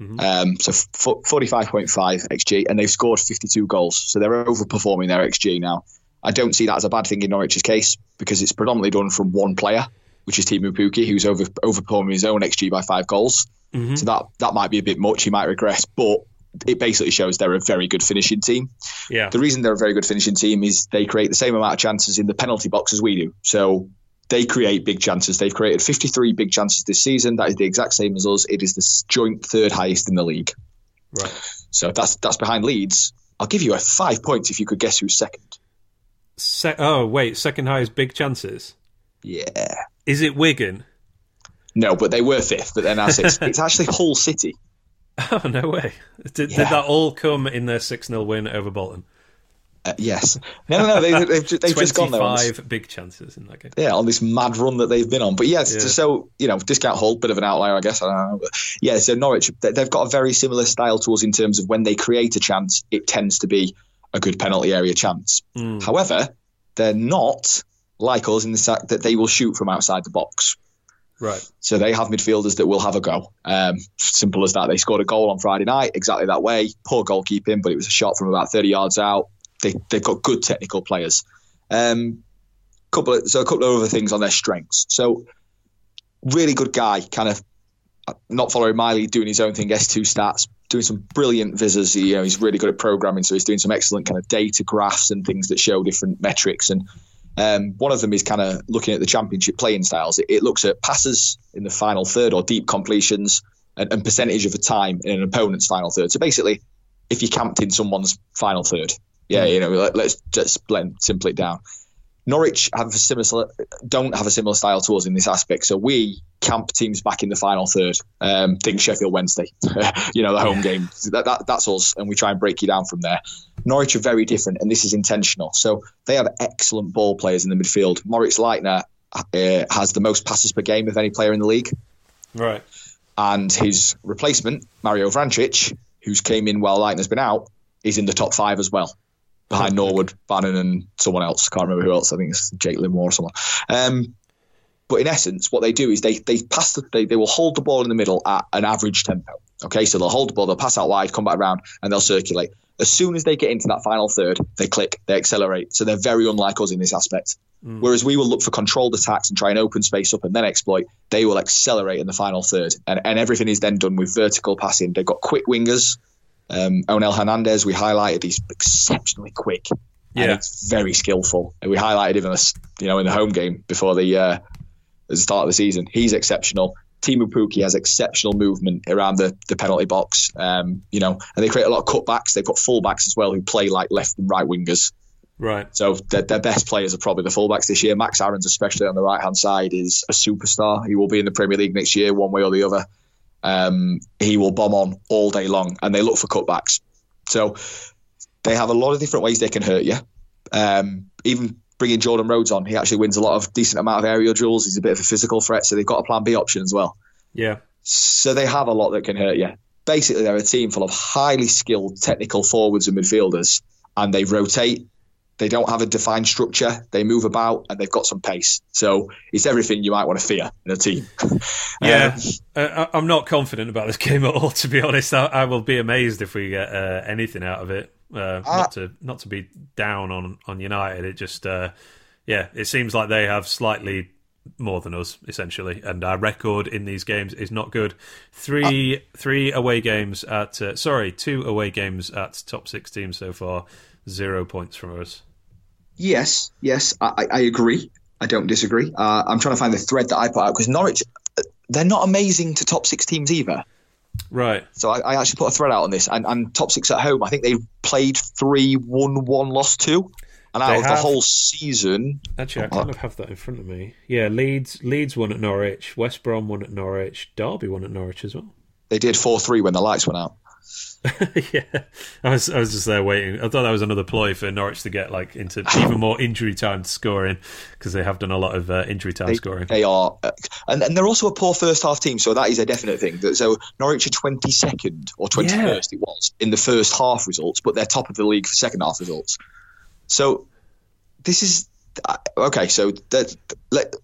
Mm-hmm. Um, so f- 45.5 XG, and they've scored 52 goals. So they're overperforming their XG now. I don't see that as a bad thing in Norwich's case because it's predominantly done from one player, which is Teemu Pukki, who's over overperforming his own XG by five goals. Mm-hmm. So that that might be a bit much. He might regress, but it basically shows they're a very good finishing team. Yeah. The reason they're a very good finishing team is they create the same amount of chances in the penalty box as we do. So they create big chances. They've created 53 big chances this season. That is the exact same as us. It is the joint third highest in the league. Right. So that's that's behind Leeds. I'll give you a five points if you could guess who's second. Se- oh wait, second highest big chances. Yeah. Is it Wigan? No, but they were fifth. But they're now sixth. (laughs) it's actually Hull City. Oh no way! Did, yeah. did that all come in their six 0 win over Bolton? Uh, yes. No, no, no. They, have they've, they've just gone there. Five big chances in that game. Yeah, on this mad run that they've been on. But yes, yeah. so you know, discount Hull, bit of an outlier, I guess. I don't know. But yeah, so Norwich, they've got a very similar style to us in terms of when they create a chance, it tends to be a good penalty area chance. Mm. However, they're not like us in the fact that they will shoot from outside the box. Right. So they have midfielders that will have a go. Um, simple as that. They scored a goal on Friday night exactly that way. Poor goalkeeping, but it was a shot from about 30 yards out they they've got good technical players. Um, couple of, so a couple of other things on their strengths. So really good guy, kind of not following Miley, doing his own thing. S2 stats, doing some brilliant. He, you know, he's really good at programming, so he's doing some excellent kind of data graphs and things that show different metrics. And um, one of them is kind of looking at the championship playing styles. It, it, looks at passes in the final third or deep completions and, and percentage of the time in an opponent's final third. So basically, if you camped in someone's final third, yeah, you know, let, us just blend, simple it down. Norwich have a similar don't have a similar style to us in this aspect. So we camp teams back in the final third. Um, think Sheffield Wednesday, (laughs) you know, the home game. That, that, that's us, and we try and break you down from there. Norwich are very different, and this is intentional. So they have excellent ball players in the midfield. Moritz Leitner uh, has the most passes per game of any player in the league. Right. And his replacement, Mario Vrancic, who's came in while Leitner's been out, is in the top five as well behind Norwood, Bannan, and someone else. I can't remember who else. I think it's Jake Livermore or someone. Um, but in essence, what they do is they they pass the, they, they will hold the ball in the middle at an average tempo. Okay, so they'll hold the ball, they'll pass out wide, come back around, and they'll circulate. As soon as they get into that final third, they click, they accelerate. So they're very unlike us in this aspect. Mm. Whereas we will look for controlled attacks and try and open space up and then exploit, they will accelerate in the final third. And, and everything is then done with vertical passing. They've got quick wingers um, Onel Hernandez, we highlighted, he's exceptionally quick. Yeah, and he's very skillful. And we highlighted him, you know, in the home game before the, uh, the start of the season. He's exceptional. Teemu Pukki has exceptional movement around the, the penalty box, um, you know, and they create a lot of cutbacks. They've got fullbacks as well who play like left and right wingers. Right. So their, their best players are probably the fullbacks this year. Max Aarons, especially on the right hand side, is a superstar. He will be in the Premier League next year, one way or the other um, he will bomb on all day long, and they look for cutbacks. So they have a lot of different ways they can hurt you. Um, even bringing Jordan Rhodes on, he actually wins a lot of decent amount of aerial duels. He's a bit of a physical threat, so they've got a plan B option as well. Yeah. So they have a lot that can hurt you. basically they're a team full of highly skilled technical forwards and midfielders, and they rotate. They don't have a defined structure. They move about, and they've got some pace. So it's everything you might want to fear in a team. (laughs) yeah, um, uh, I'm not confident about this (laughs) game at all. To be honest, I, I will be amazed if we get uh, anything out of it. Uh, not to not to be down on on United. It just uh, yeah, it seems like they have slightly more than us essentially, and our record in these games is not good. Three uh, three away games at uh, sorry, two away games at top six teams so far, zero points from us. Yes, yes, I, I agree. I don't disagree. Uh, I'm trying to find the thread that I put out because Norwich, uh, they're not amazing to top six teams either. Right. So I, I, actually put a thread out on this, and, and top six at home. I think they played three, won one, lost two. And out they of have, the whole season, actually, I kind of have that in front of me. Yeah, Leeds, Leeds won at Norwich, West Brom won at Norwich, Derby won at Norwich as well. They did four three when the lights went out. (laughs) yeah, I was I was just there waiting. I thought that was another ploy for Norwich to get like into even more injury time scoring because they have done a lot of uh, injury time they, scoring. They are, uh, and, and they're also a poor first half team, so that is a definite thing. So Norwich are twenty second or twenty first, yeah. it was in the first half results, but they're top of the league for second half results. So this is uh, okay. So that,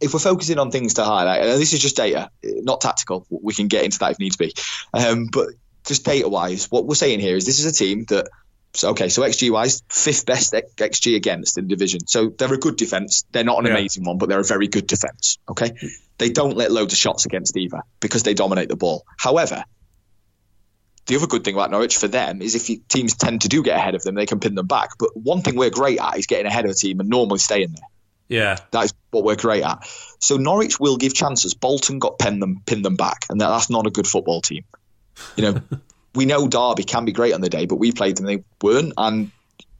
if we're focusing on things to highlight, and this is just data, not tactical. We can get into that if needs be. Um, but just data wise, what we're saying here is this is a team that. So, okay, so XG wise, fifth best XG against in the division. So they're a good defense. They're not an yeah. amazing one, but they're a very good defense. Okay, they don't let loads of shots against either because they dominate the ball. However, the other good thing about Norwich for them is if teams tend to do get ahead of them, they can pin them back. But one thing we're great at is getting ahead of a team and normally staying there. Yeah, that's what we're great at. So Norwich will give chances. Bolton got pinned them, pinned them back, and that's not a good football team. You know, we know Derby can be great on the day, but we played them, they weren't, and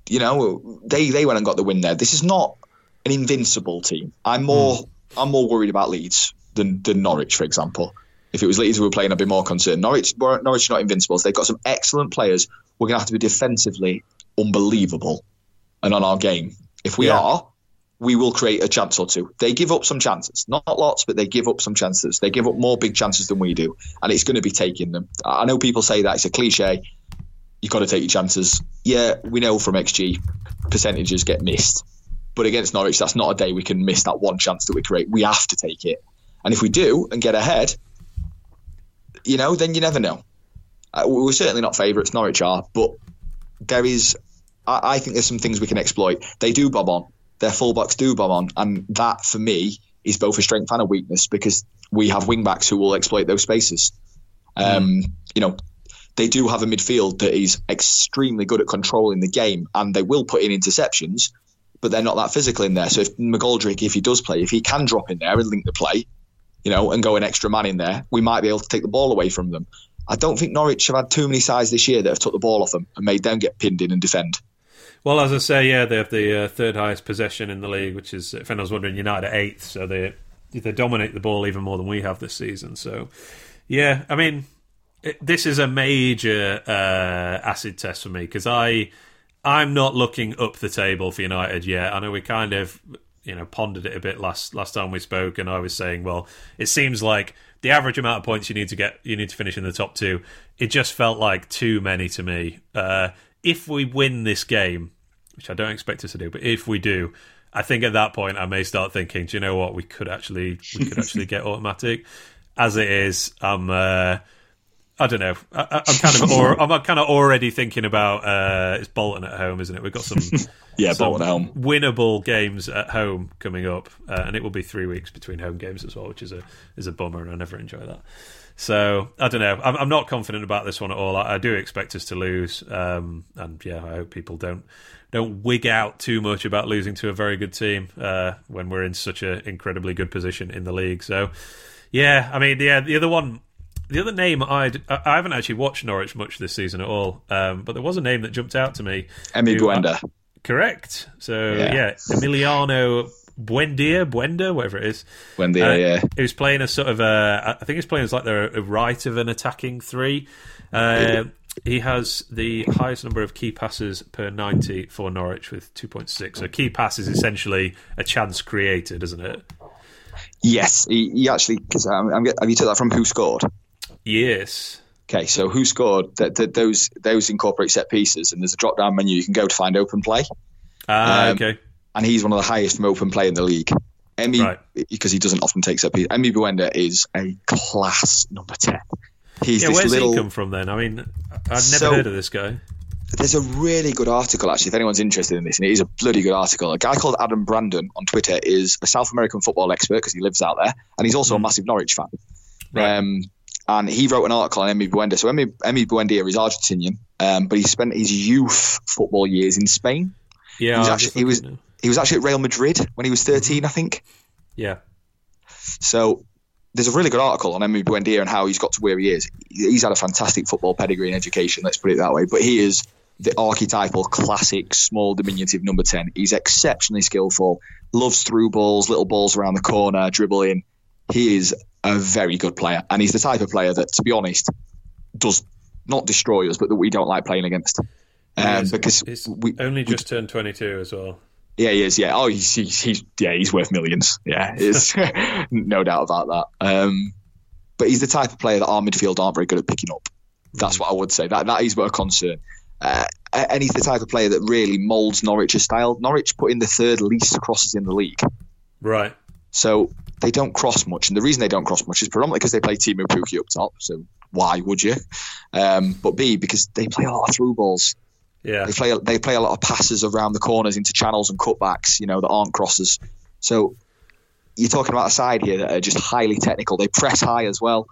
you know they they went and got the win there. This is not an invincible team. I'm more mm. I'm more worried about Leeds than than Norwich, for example. If it was Leeds who were playing, I'd be more concerned. Norwich, Norwich are not invincible. they've got some excellent players. We're going to have to be defensively unbelievable and on our game. If we yeah. are, we will create a chance or two. They give up some chances, not lots, but they give up some chances. They give up more big chances than we do, and it's going to be taking them. I know people say that it's a cliche. You've got to take your chances. Yeah, we know from XG percentages get missed, but against Norwich, that's not a day we can miss that one chance that we create. We have to take it, and if we do and get ahead, you know, then you never know. Uh, we're certainly not favourites, Norwich are, but there is, I, I, think there's some things we can exploit. They do bob on, their fullbacks do bob on, and that for me is both a strength and a weakness because we have wingbacks who will exploit those spaces. Um, mm. You know, they do have a midfield that is extremely good at controlling the game, and they will put in interceptions, but they're not that physical in there. So if McGoldrick, if he does play, if he can drop in there and link the play, you know, and go an extra man in there, we might be able to take the ball away from them. I don't think Norwich have had too many sides this year that have took the ball off them and made them get pinned in and defend. Well, as I say, yeah, they have the uh, third highest possession in the league, which is, if anyone's wondering, United eighth, so they they dominate the ball even more than we have this season. So, yeah, I mean, it, this is a major uh, acid test for me because I I'm not looking up the table for United yet. I know we kind of you know pondered it a bit last last time we spoke, and I was saying, well, it seems like the average amount of points you need to get, you need to finish in the top two. It just felt like too many to me. Uh, if we win this game, which I don't expect us to do, but if we do, I think at that point I may start thinking, do you know what? We could actually we could actually (laughs) get automatic. As it is, I'm. Uh, I don't know. I, am kind of (laughs) or, I'm kind of already thinking about uh, it's Bolton at home, isn't it? We've got some (laughs) yeah some Bolton home winnable games at home coming up, uh, and it will be three weeks between home games as well, which is a is a bummer, and I never enjoy that. So I don't know. I'm, I'm not confident about this one at all. I, I do expect us to lose, um, and yeah, I hope people don't don't wig out too much about losing to a very good team uh, when we're in such an incredibly good position in the league. So yeah, I mean, yeah, the other one the other name I'd I haven't actually watched Norwich much this season at all, um, but there was a name that jumped out to me. Emi Buenda. correct. So yeah. yeah, Emiliano Buendia, Buenda, whatever it is. Buendia, uh, yeah. He was playing a sort of a, I think he's playing as like the right of an attacking three. Uh, he has the highest number of key passes per 90 for Norwich with 2.6. So key pass is essentially a chance created, isn't it? Yes, he, he actually. Because um, have you took that from who scored? Yes. Okay, so who scored? Th- th- those those incorporate set pieces, and there's a drop down menu you can go to find open play. Ah, Um, okay. And he's one of the highest from open play in the league. Emi, Right. because he doesn't often take set pieces. Emi Buenda is a class number ten. He's Yeah, this where's little. he come from then? I mean, I'd never So- heard of this guy. There's a really good article actually, if anyone's interested in this, and it is a bloody good article. A guy called Adam Brandon on Twitter is a South American football expert because he lives out there, and he's also a massive Norwich fan. Right. Um, and he wrote an article on Emi Buendia. So Emi, Emi Buendia is Argentinian, um, but he spent his youth football years in Spain. Yeah, he was actually- he was- now. He was actually at Real Madrid when he was 13, I think. Yeah. So there's a really good article on Emi Buendia and how he's got to where he is. He's had a fantastic football pedigree and education, let's put it that way. But he is the archetypal classic small diminutive number 10. He's exceptionally skillful, loves through balls, little balls around the corner, dribbling. He is a very good player. And he's the type of player that, to be honest, does not destroy us, but that we don't like playing against. Um, because he's we, only we just turned 22 as well. Yeah, he is. Yeah. Oh, he's, he's, he's yeah, he's worth millions. Yeah, it's (laughs) (laughs) no doubt about that. Um, but he's the type of player that our midfield aren't very good at picking up. That's what I would say. That that is a concern. Uh, and he's the type of player that really moulds Norwich's style. Norwich put in the third least crosses in the league, Right. so they don't cross much. And the reason they don't cross much is predominantly because they play Teemu Pukki up top. So why would you? Um, but B because they play a lot of through balls. Yeah. They play they play a lot of passes around the corners into channels and cutbacks, you know, that aren't crosses. So you're talking about a side here that are just highly technical. They press high as well.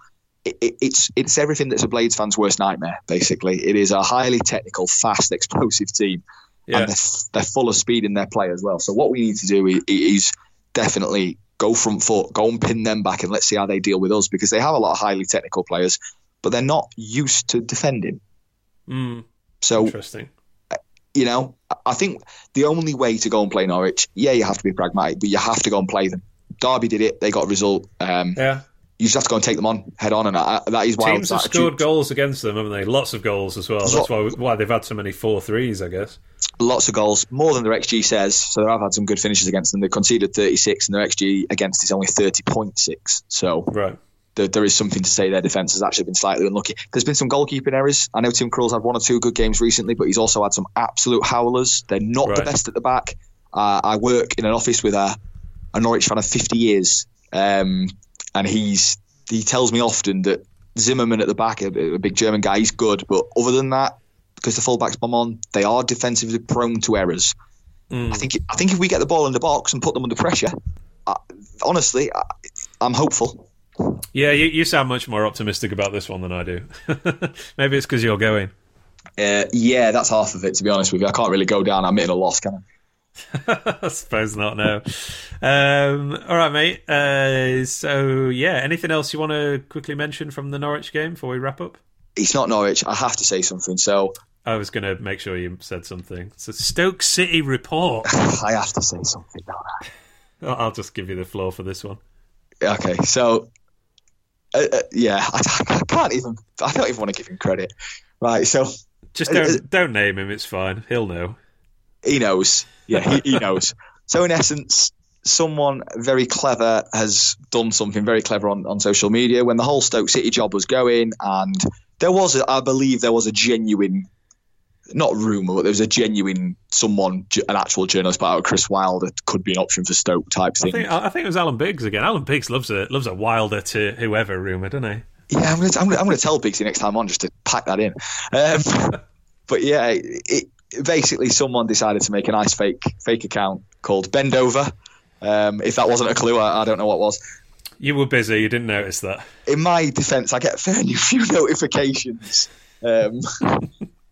It, it, it's it's everything that's a Blades fan's worst nightmare. Basically, it is a highly technical, fast, (laughs) explosive team, Yeah. and they're, they're full of speed in their play as well. So what we need to do is, is definitely go front foot, go and pin them back, and let's see how they deal with us because they have a lot of highly technical players, but they're not used to defending. Mm, So interesting. You know, I think the only way to go and play Norwich, yeah, you have to be pragmatic, but you have to go and play them. Derby did it; they got a result. Um, Yeah. You just have to go and take them on head on, and I, that is why Teams have scored goals against them, haven't they? Lots of goals as well. That's why why they've had so many four threes, I guess. lots of goals, more than their XG says. So they have had some good finishes against them. They conceded 36, and their XG against is only 30.6. So Right. There, there is something to say their defence has actually been slightly unlucky. There's been some goalkeeping errors. I know Tim Krul's had one or two good games recently, but he's also had some absolute howlers. They're not the best at the back. Uh, I work in an office with a, a Norwich fan of 50 years, um, and he's he tells me often that Zimmermann at the back, a, a big German guy, he's good, but other than that, because the fullbacks bomb on, they are defensively prone to errors. Mm. I think I think if we get the ball in the box and put them under pressure, I, honestly, I, I'm hopeful. Yeah, you, you sound much more optimistic about this one than I do. (laughs) Maybe it's because you're going. Uh, yeah, that's half of it. To be honest with you, I can't really go down. I'm in a loss, can I? (laughs) I suppose not. No. Um, all right, mate. Uh, so yeah, anything else you want to quickly mention from the Norwich game before we wrap up? It's not Norwich. I have to say something. So I was going to make sure you said something. A Stoke City report. (sighs) I have to say something. Don't (laughs) I? I'll just give you the floor for this one. Okay, so uh, uh, yeah, (laughs) I, I can't even. I don't even want to give him credit. Right, so Just Uh, uh, don't don't name him. It's fine. He'll know. he knows. Yeah, he, he knows. (laughs) So in essence, someone very clever has done something very clever on, on social media when the whole Stoke City job was going, and there was, a, I believe, there was a genuine, not rumor, but there was a genuine someone, an actual journalist, about Chris Wilder could be an option for Stoke type I thing. think I think it was Alan Biggs again. Alan Biggs loves a loves a Wilder to whoever rumor, doesn't he? Yeah, I'm going to I'm gonna, I'm gonna tell next time on just to pack that in. Um, (laughs) but yeah, it, it, basically someone decided to make a nice fake fake account called Bendover. Um, if that wasn't a clue, I, I don't know what was. You were busy. You didn't notice that. In my defence, I get a fairly (laughs) few notifications um,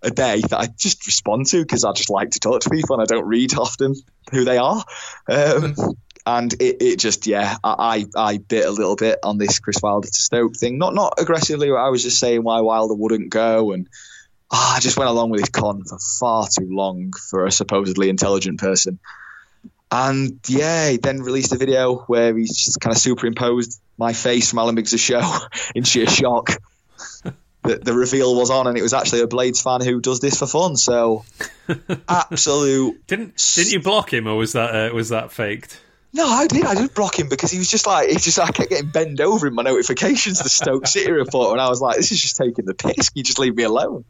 a day that I just respond to because I just like to talk to people and I don't read often who they are. Um, and it, it just yeah, I, I bit a little bit on this Chris Wilder to Stoke thing. Not not aggressively. I was just saying why Wilder wouldn't go, and ah, I just went along with his con for far too long for a supposedly intelligent person. And yeah, he then released a video where he's just kind of superimposed my face from Alan Biggs' show (laughs) in sheer shock. (laughs) The, the reveal was on, and it was actually a Blades fan who does this for fun. So, (laughs) absolute Didn't didn't you block him, or was that uh, was that faked? No, I did. I did block him because he was just like, he just I kept getting bent over in my notifications, the Stoke City report, and I was like, this is just taking the piss. Can you just leave me alone?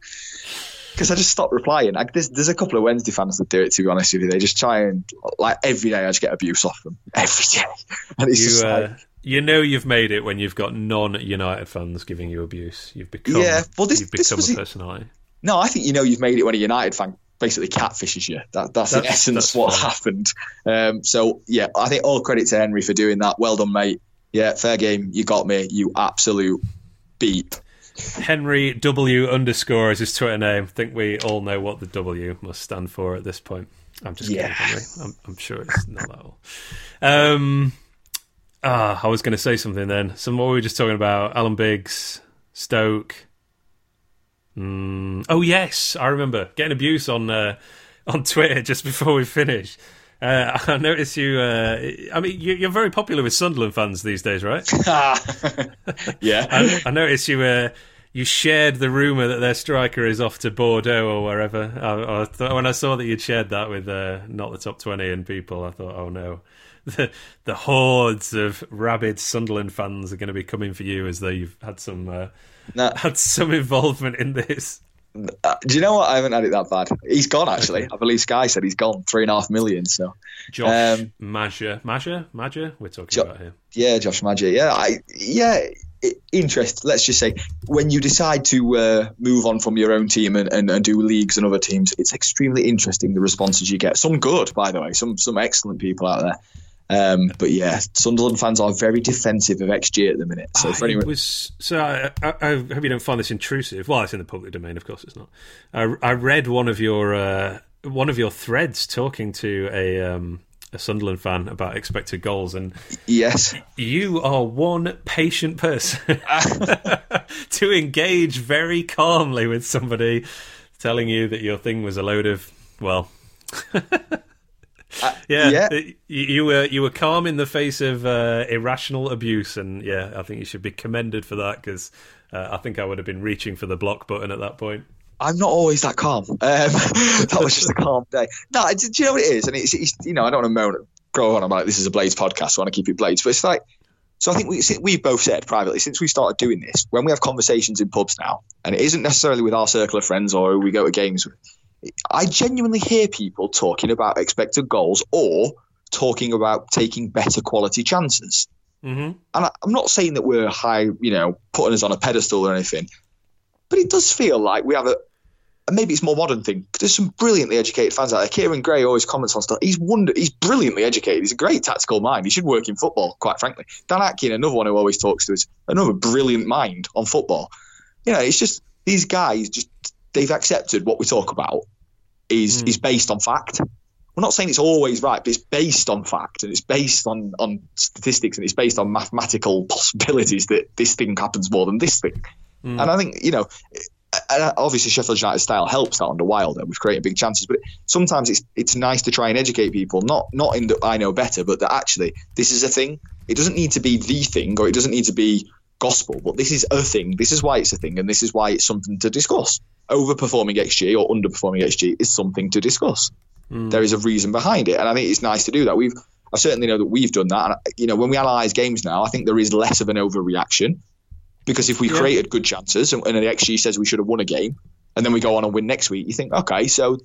Because I just stopped replying. Like, there's, there's a couple of Wednesday fans that do it. To be honest with you, they just try and like every day I just get abuse off them (laughs) every day, and it's You, just uh, like, you know you've made it when you've got non-United fans giving you abuse. You've become, Yeah, well, this- you've this become was a it. personality. no, I think you know you've made it when a United fan basically catfishes you. That, that's, in essence that's what fair. happened. Um, so yeah, I think all credit to Henry for doing that. Well done, mate. Yeah, fair game. You got me. You absolute beep. Henry W underscore is his Twitter name. I think we all know what the W must stand for at this point. I'm just Yeah. kidding, Henry. I'm, I'm sure it's not that all. Um, ah, I was going to say something then. So what were we just talking about? Alan Biggs, Stoke. Mm, oh yes, I remember getting abuse on uh, on Twitter just before we finished. Uh, (laughs) I noticed you. Uh, I mean, you, you're very popular with Sunderland fans these days, right? (laughs) (laughs) yeah. I, I noticed you uh, you shared the rumor that their striker is off to Bordeaux or wherever. I, I thought, when I saw that you'd shared that with uh, not the top twenty and people, I thought, oh no, (laughs) the the hordes of rabid Sunderland fans are going to be coming for you as though you've had some uh, No. (laughs) had some involvement in this. Uh, do you know what? I haven't had it that bad. He's gone actually. (laughs) I believe Sky said he's gone three and a half million. So Josh Um, Maja, Maja, Maja, we're talking Jo- about here. yeah, Josh Maja. Yeah, I yeah. Interest. Let's just say when you decide to uh, move on from your own team and, and, and do leagues and other teams, it's extremely interesting the responses you get. Some good, by the way. Some some excellent people out there. Um, but yeah, Sunderland fans are very defensive of XG at the minute. So for anyone, was so I, I, I hope you don't find this intrusive. Well, it's in the public domain, of course it's not. I, I read one of your uh, one of your threads talking to a um, a Sunderland fan about expected goals, and yes, you are one patient person (laughs) (laughs) to engage very calmly with somebody telling you that your thing was a load of well. (laughs) yeah, yeah. you, you were you were calm in the face of uh, irrational abuse, and yeah, I think you should be commended for that because uh, I think I would have been reaching for the block button at that point. I'm not always that calm. Um, (laughs) that was just a calm day. No, do you know what it is? And it's, it's you know, I don't want to moan, go on about this is a Blades podcast. So I want to keep it Blades, but it's like, so I think we we've both said privately since we started doing this, when we have conversations in pubs now, and it isn't necessarily with our circle of friends or who we go to games with, I genuinely hear people talking about expected goals or talking about taking better quality chances. hmm And I, I'm not saying that we're high, you know, putting us on a pedestal or anything, but it does feel like we have a, and maybe it's more modern thing. There's some brilliantly educated fans out there. Kieran Gray always comments on stuff. He's wonder, he's brilliantly educated. He's a great tactical mind. He should work in football, quite frankly. Dan Atkin, another one who always talks to us, another brilliant mind on football. You know, it's just these guys just they've accepted what we talk about is Mm. is based on fact. We're not saying it's always right, but it's based on fact and it's based on, on statistics and it's based on mathematical (laughs) possibilities that this thing happens more than this thing. Mm. And I think, you know, obviously Sheffield United style helps that under Wilder We've created big chances. But sometimes it's it's nice to try and educate people, not not in that I know better, but that actually this is a thing. It doesn't need to be the thing, or it doesn't need to be gospel, but this is a thing. This is why it's a thing, and this is why it's something to discuss. Overperforming XG or underperforming XG is something to discuss. Mm. There is a reason behind it, and I think it's nice to do that. We've I certainly know that we've done that, and you know when we analyse games now, I think there is less of an overreaction because if we Yeah. created good chances and, and the XG says we should have won a game, and then we go on and win next week, you think, okay, so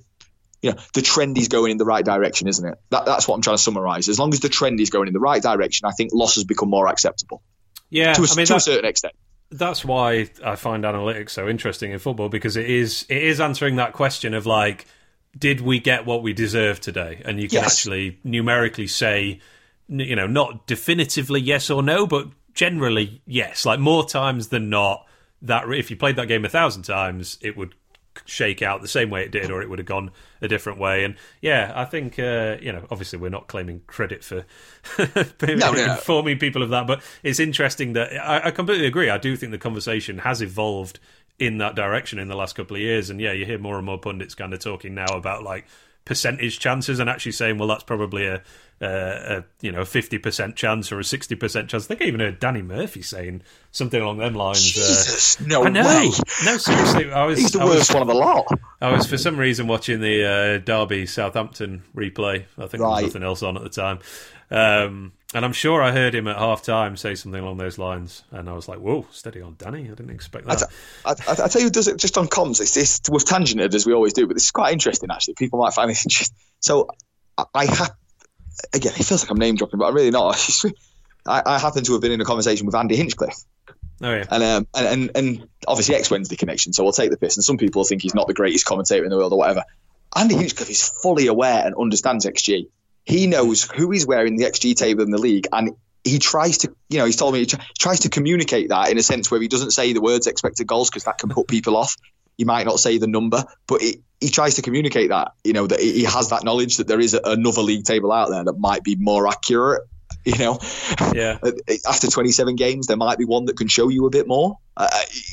you know the trend is going in the right direction, isn't it? That, that's what I'm trying to summarise. As long as the trend is going in the right direction, I think losses become more acceptable yeah, to a, I mean to a certain extent. that's why I find analytics so interesting in football because it is it is answering that question of like, did we get what we deserved today? And you can Yes. actually numerically say, you know, not definitively yes or no, but generally yes. Like more times than not, that if you played that game a thousand times, it would shake out the same way it did, or it would have gone a different way. And yeah, I think uh, you know, obviously, we're not claiming credit for (laughs) (laughs) no, no. informing people of that, but it's interesting that I, I completely agree. I do think the conversation has evolved in that direction in the last couple of years, and yeah, you hear more and more pundits kind of talking now about like percentage chances and actually saying, well, that's probably a, a, a you know fifty percent chance or a sixty percent chance. I think I even heard Danny Murphy saying something along them lines. Uh, Jesus, uh, no I know. way. No, seriously, I was. He's the I worst was, one of the lot. I was for some reason watching the uh, Derby Southampton replay. I think right. there was nothing else on at the time. Um, and I'm sure I heard him at half time say something along those lines. And I was like, whoa, steady on Danny. I didn't expect that. I, t- I, I tell you, does it just on comms? It's, it's we've tangented as we always do, but this is quite interesting actually. People might find this interesting. So I, I have, again, it feels like I'm name dropping, but I'm really not. (laughs) I, I happen to have been in a conversation with Andy Hinchcliffe. Oh yeah, and um, and, and and obviously ex Wednesday connection. So we'll take the piss. And some people think he's not the greatest commentator in the world or whatever. Andy Hinchcliffe is fully aware and understands XG. He knows who he's wearing the XG table in the league, and he tries to, you know, he's told me he, tries to communicate that in a sense where he doesn't say the words expected goals because that can put people off. He might not say the number, but he, he tries to communicate that, you know, that he has that knowledge that there is another league table out there that might be more accurate. You know, yeah. (laughs) After 27 games, there might be one that can show you a bit more. Uh,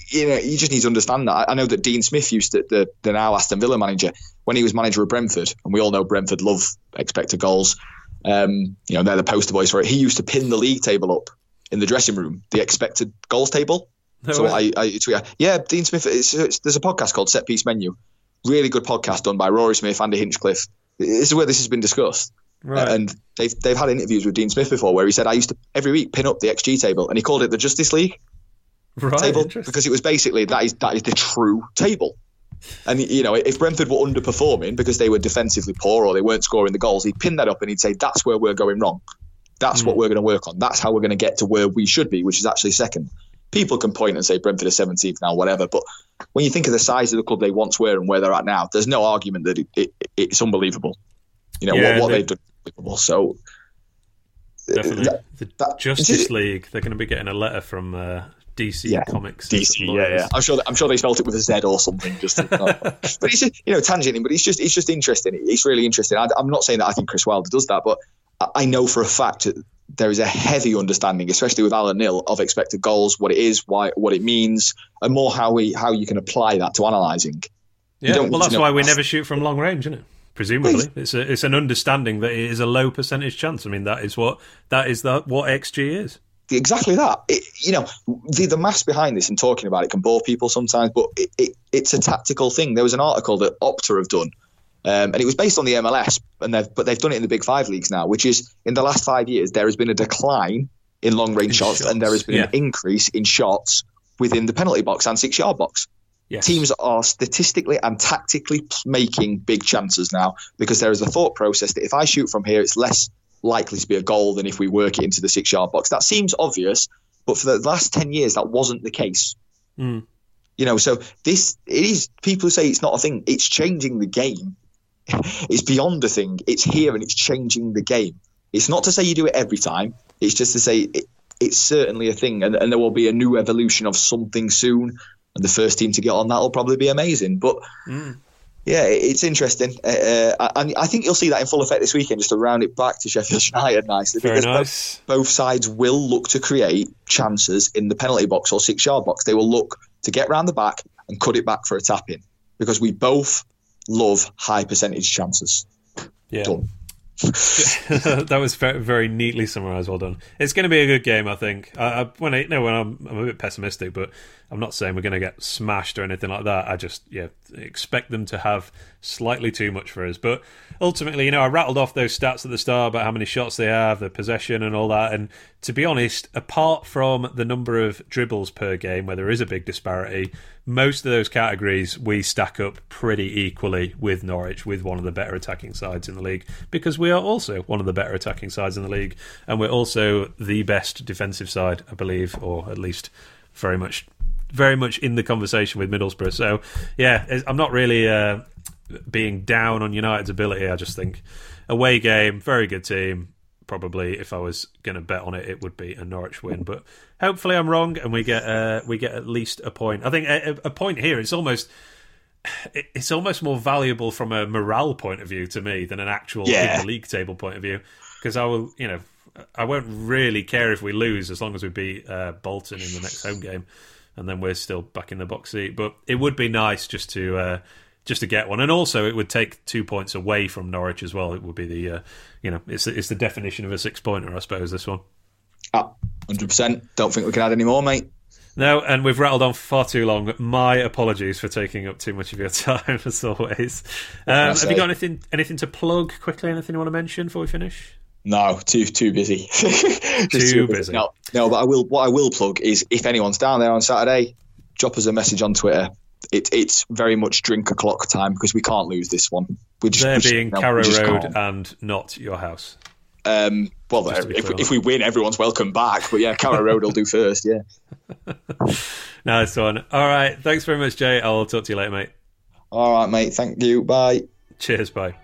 you know, you just need to understand that. I know that Dean Smith used to, the, the now Aston Villa manager, when he was manager of Brentford, and we all know Brentford love expected goals. Um, you know, they're the poster boys for it. He used to pin the league table up in the dressing room, the expected goals table. No so I, I, yeah, Dean Smith. It's, it's, there's a podcast called Set Piece Menu, really good podcast done by Rory Smith, Andy Hinchcliffe. This is where this has been discussed. Right. And they've they've had interviews with Dean Smith before where he said I used to every week pin up the XG table, and he called it the Justice League right, table because it was basically that is that is the true table. And you know, if Brentford were underperforming because they were defensively poor or they weren't scoring the goals, he'd pin that up and he'd say, "That's where we're going wrong. That's mm. what we're going to work on. That's how we're going to get to where we should be, which is actually second. People can point and say Brentford are 17th now, whatever. But when you think of the size of the club they once were and where they're at now, there's no argument that it, it, it's unbelievable. You know yeah, what, what they, have done. So definitely that, the that, Justice League. They're going to be getting a letter from uh, DC yeah, Comics. DC, yeah, yeah. I'm sure. I'm sure they spelled it with a Z or something. Just, to, (laughs) but it's just, you know tangenting. But it's just it's just interesting. It's really interesting. I, am not saying that I think Chris Wilder does that, but I know for a fact that there is a heavy understanding, especially with Alan Knill, of expected goals, what it is, why, what it means, and more how we how you can apply that to analysing. Yeah, well, that's why we never shoot from long range, isn't it? Presumably, it's a, it's an understanding that it is a low percentage chance. I mean, that is what that is that what XG is exactly that. It, you know, the the maths behind this and talking about it can bore people sometimes, but it, it, it's a tactical thing. There was an article that Opta have done, um, and it was based on the MLS, and they've but they've done it in the Big Five leagues now, which is in the last five years there has been a decline in long range shots, shots, and there has been yeah. an increase in shots within the penalty box and six yard box. Yes. Teams are statistically and tactically making big chances now because there is a thought process that if I shoot from here, it's less likely to be a goal than if we work it into the six yard box. That seems obvious, but for the last 10 years, that wasn't the case. Mm. You know, so this, it is, people say it's not a thing. It's changing the game. (laughs) it's beyond a thing. It's here and it's changing the game. It's not to say you do it every time. It's just to say it, it's certainly a thing. And, and there will be a new evolution of something soon. And the first team to get on that will probably be amazing. But mm yeah, it's interesting, uh, uh and I think you'll see that in full effect this weekend. Just to round it back to Sheffield (laughs) United nicely, Very nice. Both, both, sides will look to create chances in the penalty box or six-yard box. They will look to get round the back and cut it back for a tap in because we both love high percentage chances. Yeah. Done. (laughs) that was very, very, neatly summarised. Well done. It's going to be a good game, I think. I, I, when I no, when I'm, I'm a bit pessimistic, but I'm not saying we're going to get smashed or anything like that. I just yeah expect them to have slightly too much for us. But ultimately, you know, I rattled off those stats at the start about how many shots they have, the possession, and all that. And to be honest, apart from the number of dribbles per game, where there is a big disparity, most of those categories we stack up pretty equally with Norwich, with one of the better attacking sides in the league, because we are also one of the better attacking sides in the league, and we're also the best defensive side, I believe, or at least very much very much in the conversation with Middlesbrough. So yeah, I'm not really uh, being down on United's ability. I just think away game, very good team. Probably, if I was going to bet on it, it would be a Norwich win. But hopefully, I'm wrong, and we get uh, we get at least a point. I think a, a point here. It's almost it's almost more valuable from a morale point of view to me than an actual yeah. league table point of view because I will, you know, I won't really care if we lose as long as we beat uh, Bolton in the next home game and then we're still back in the box seat. But it would be nice just to uh, just to get one, and also it would take two points away from Norwich as well. It would be the uh, you know it's it's the definition of a six pointer, I suppose. This one. Ah, hundred percent. Don't think we can add any more, mate. No, and we've rattled on far too long. My apologies for taking up too much of your (laughs) time, as always. Um, have you got anything anything to plug quickly? Anything you want to mention before we finish? No, too too busy. (laughs) too, too busy. No, no, but I will. What I will plug is if anyone's down there on Saturday, drop us a message on Twitter it, it's very much drink o'clock time because we can't lose this one. We're just, there being no, Carrow Road can't. and not your house. Um, well, if, if, we win, everyone's welcome back. But yeah, Carrow Road will do (laughs) first. Yeah. (laughs) nice one. All right. Thanks very much, Jay. I'll talk to you later, mate. All right, mate. Thank you. Bye. Cheers. Bye.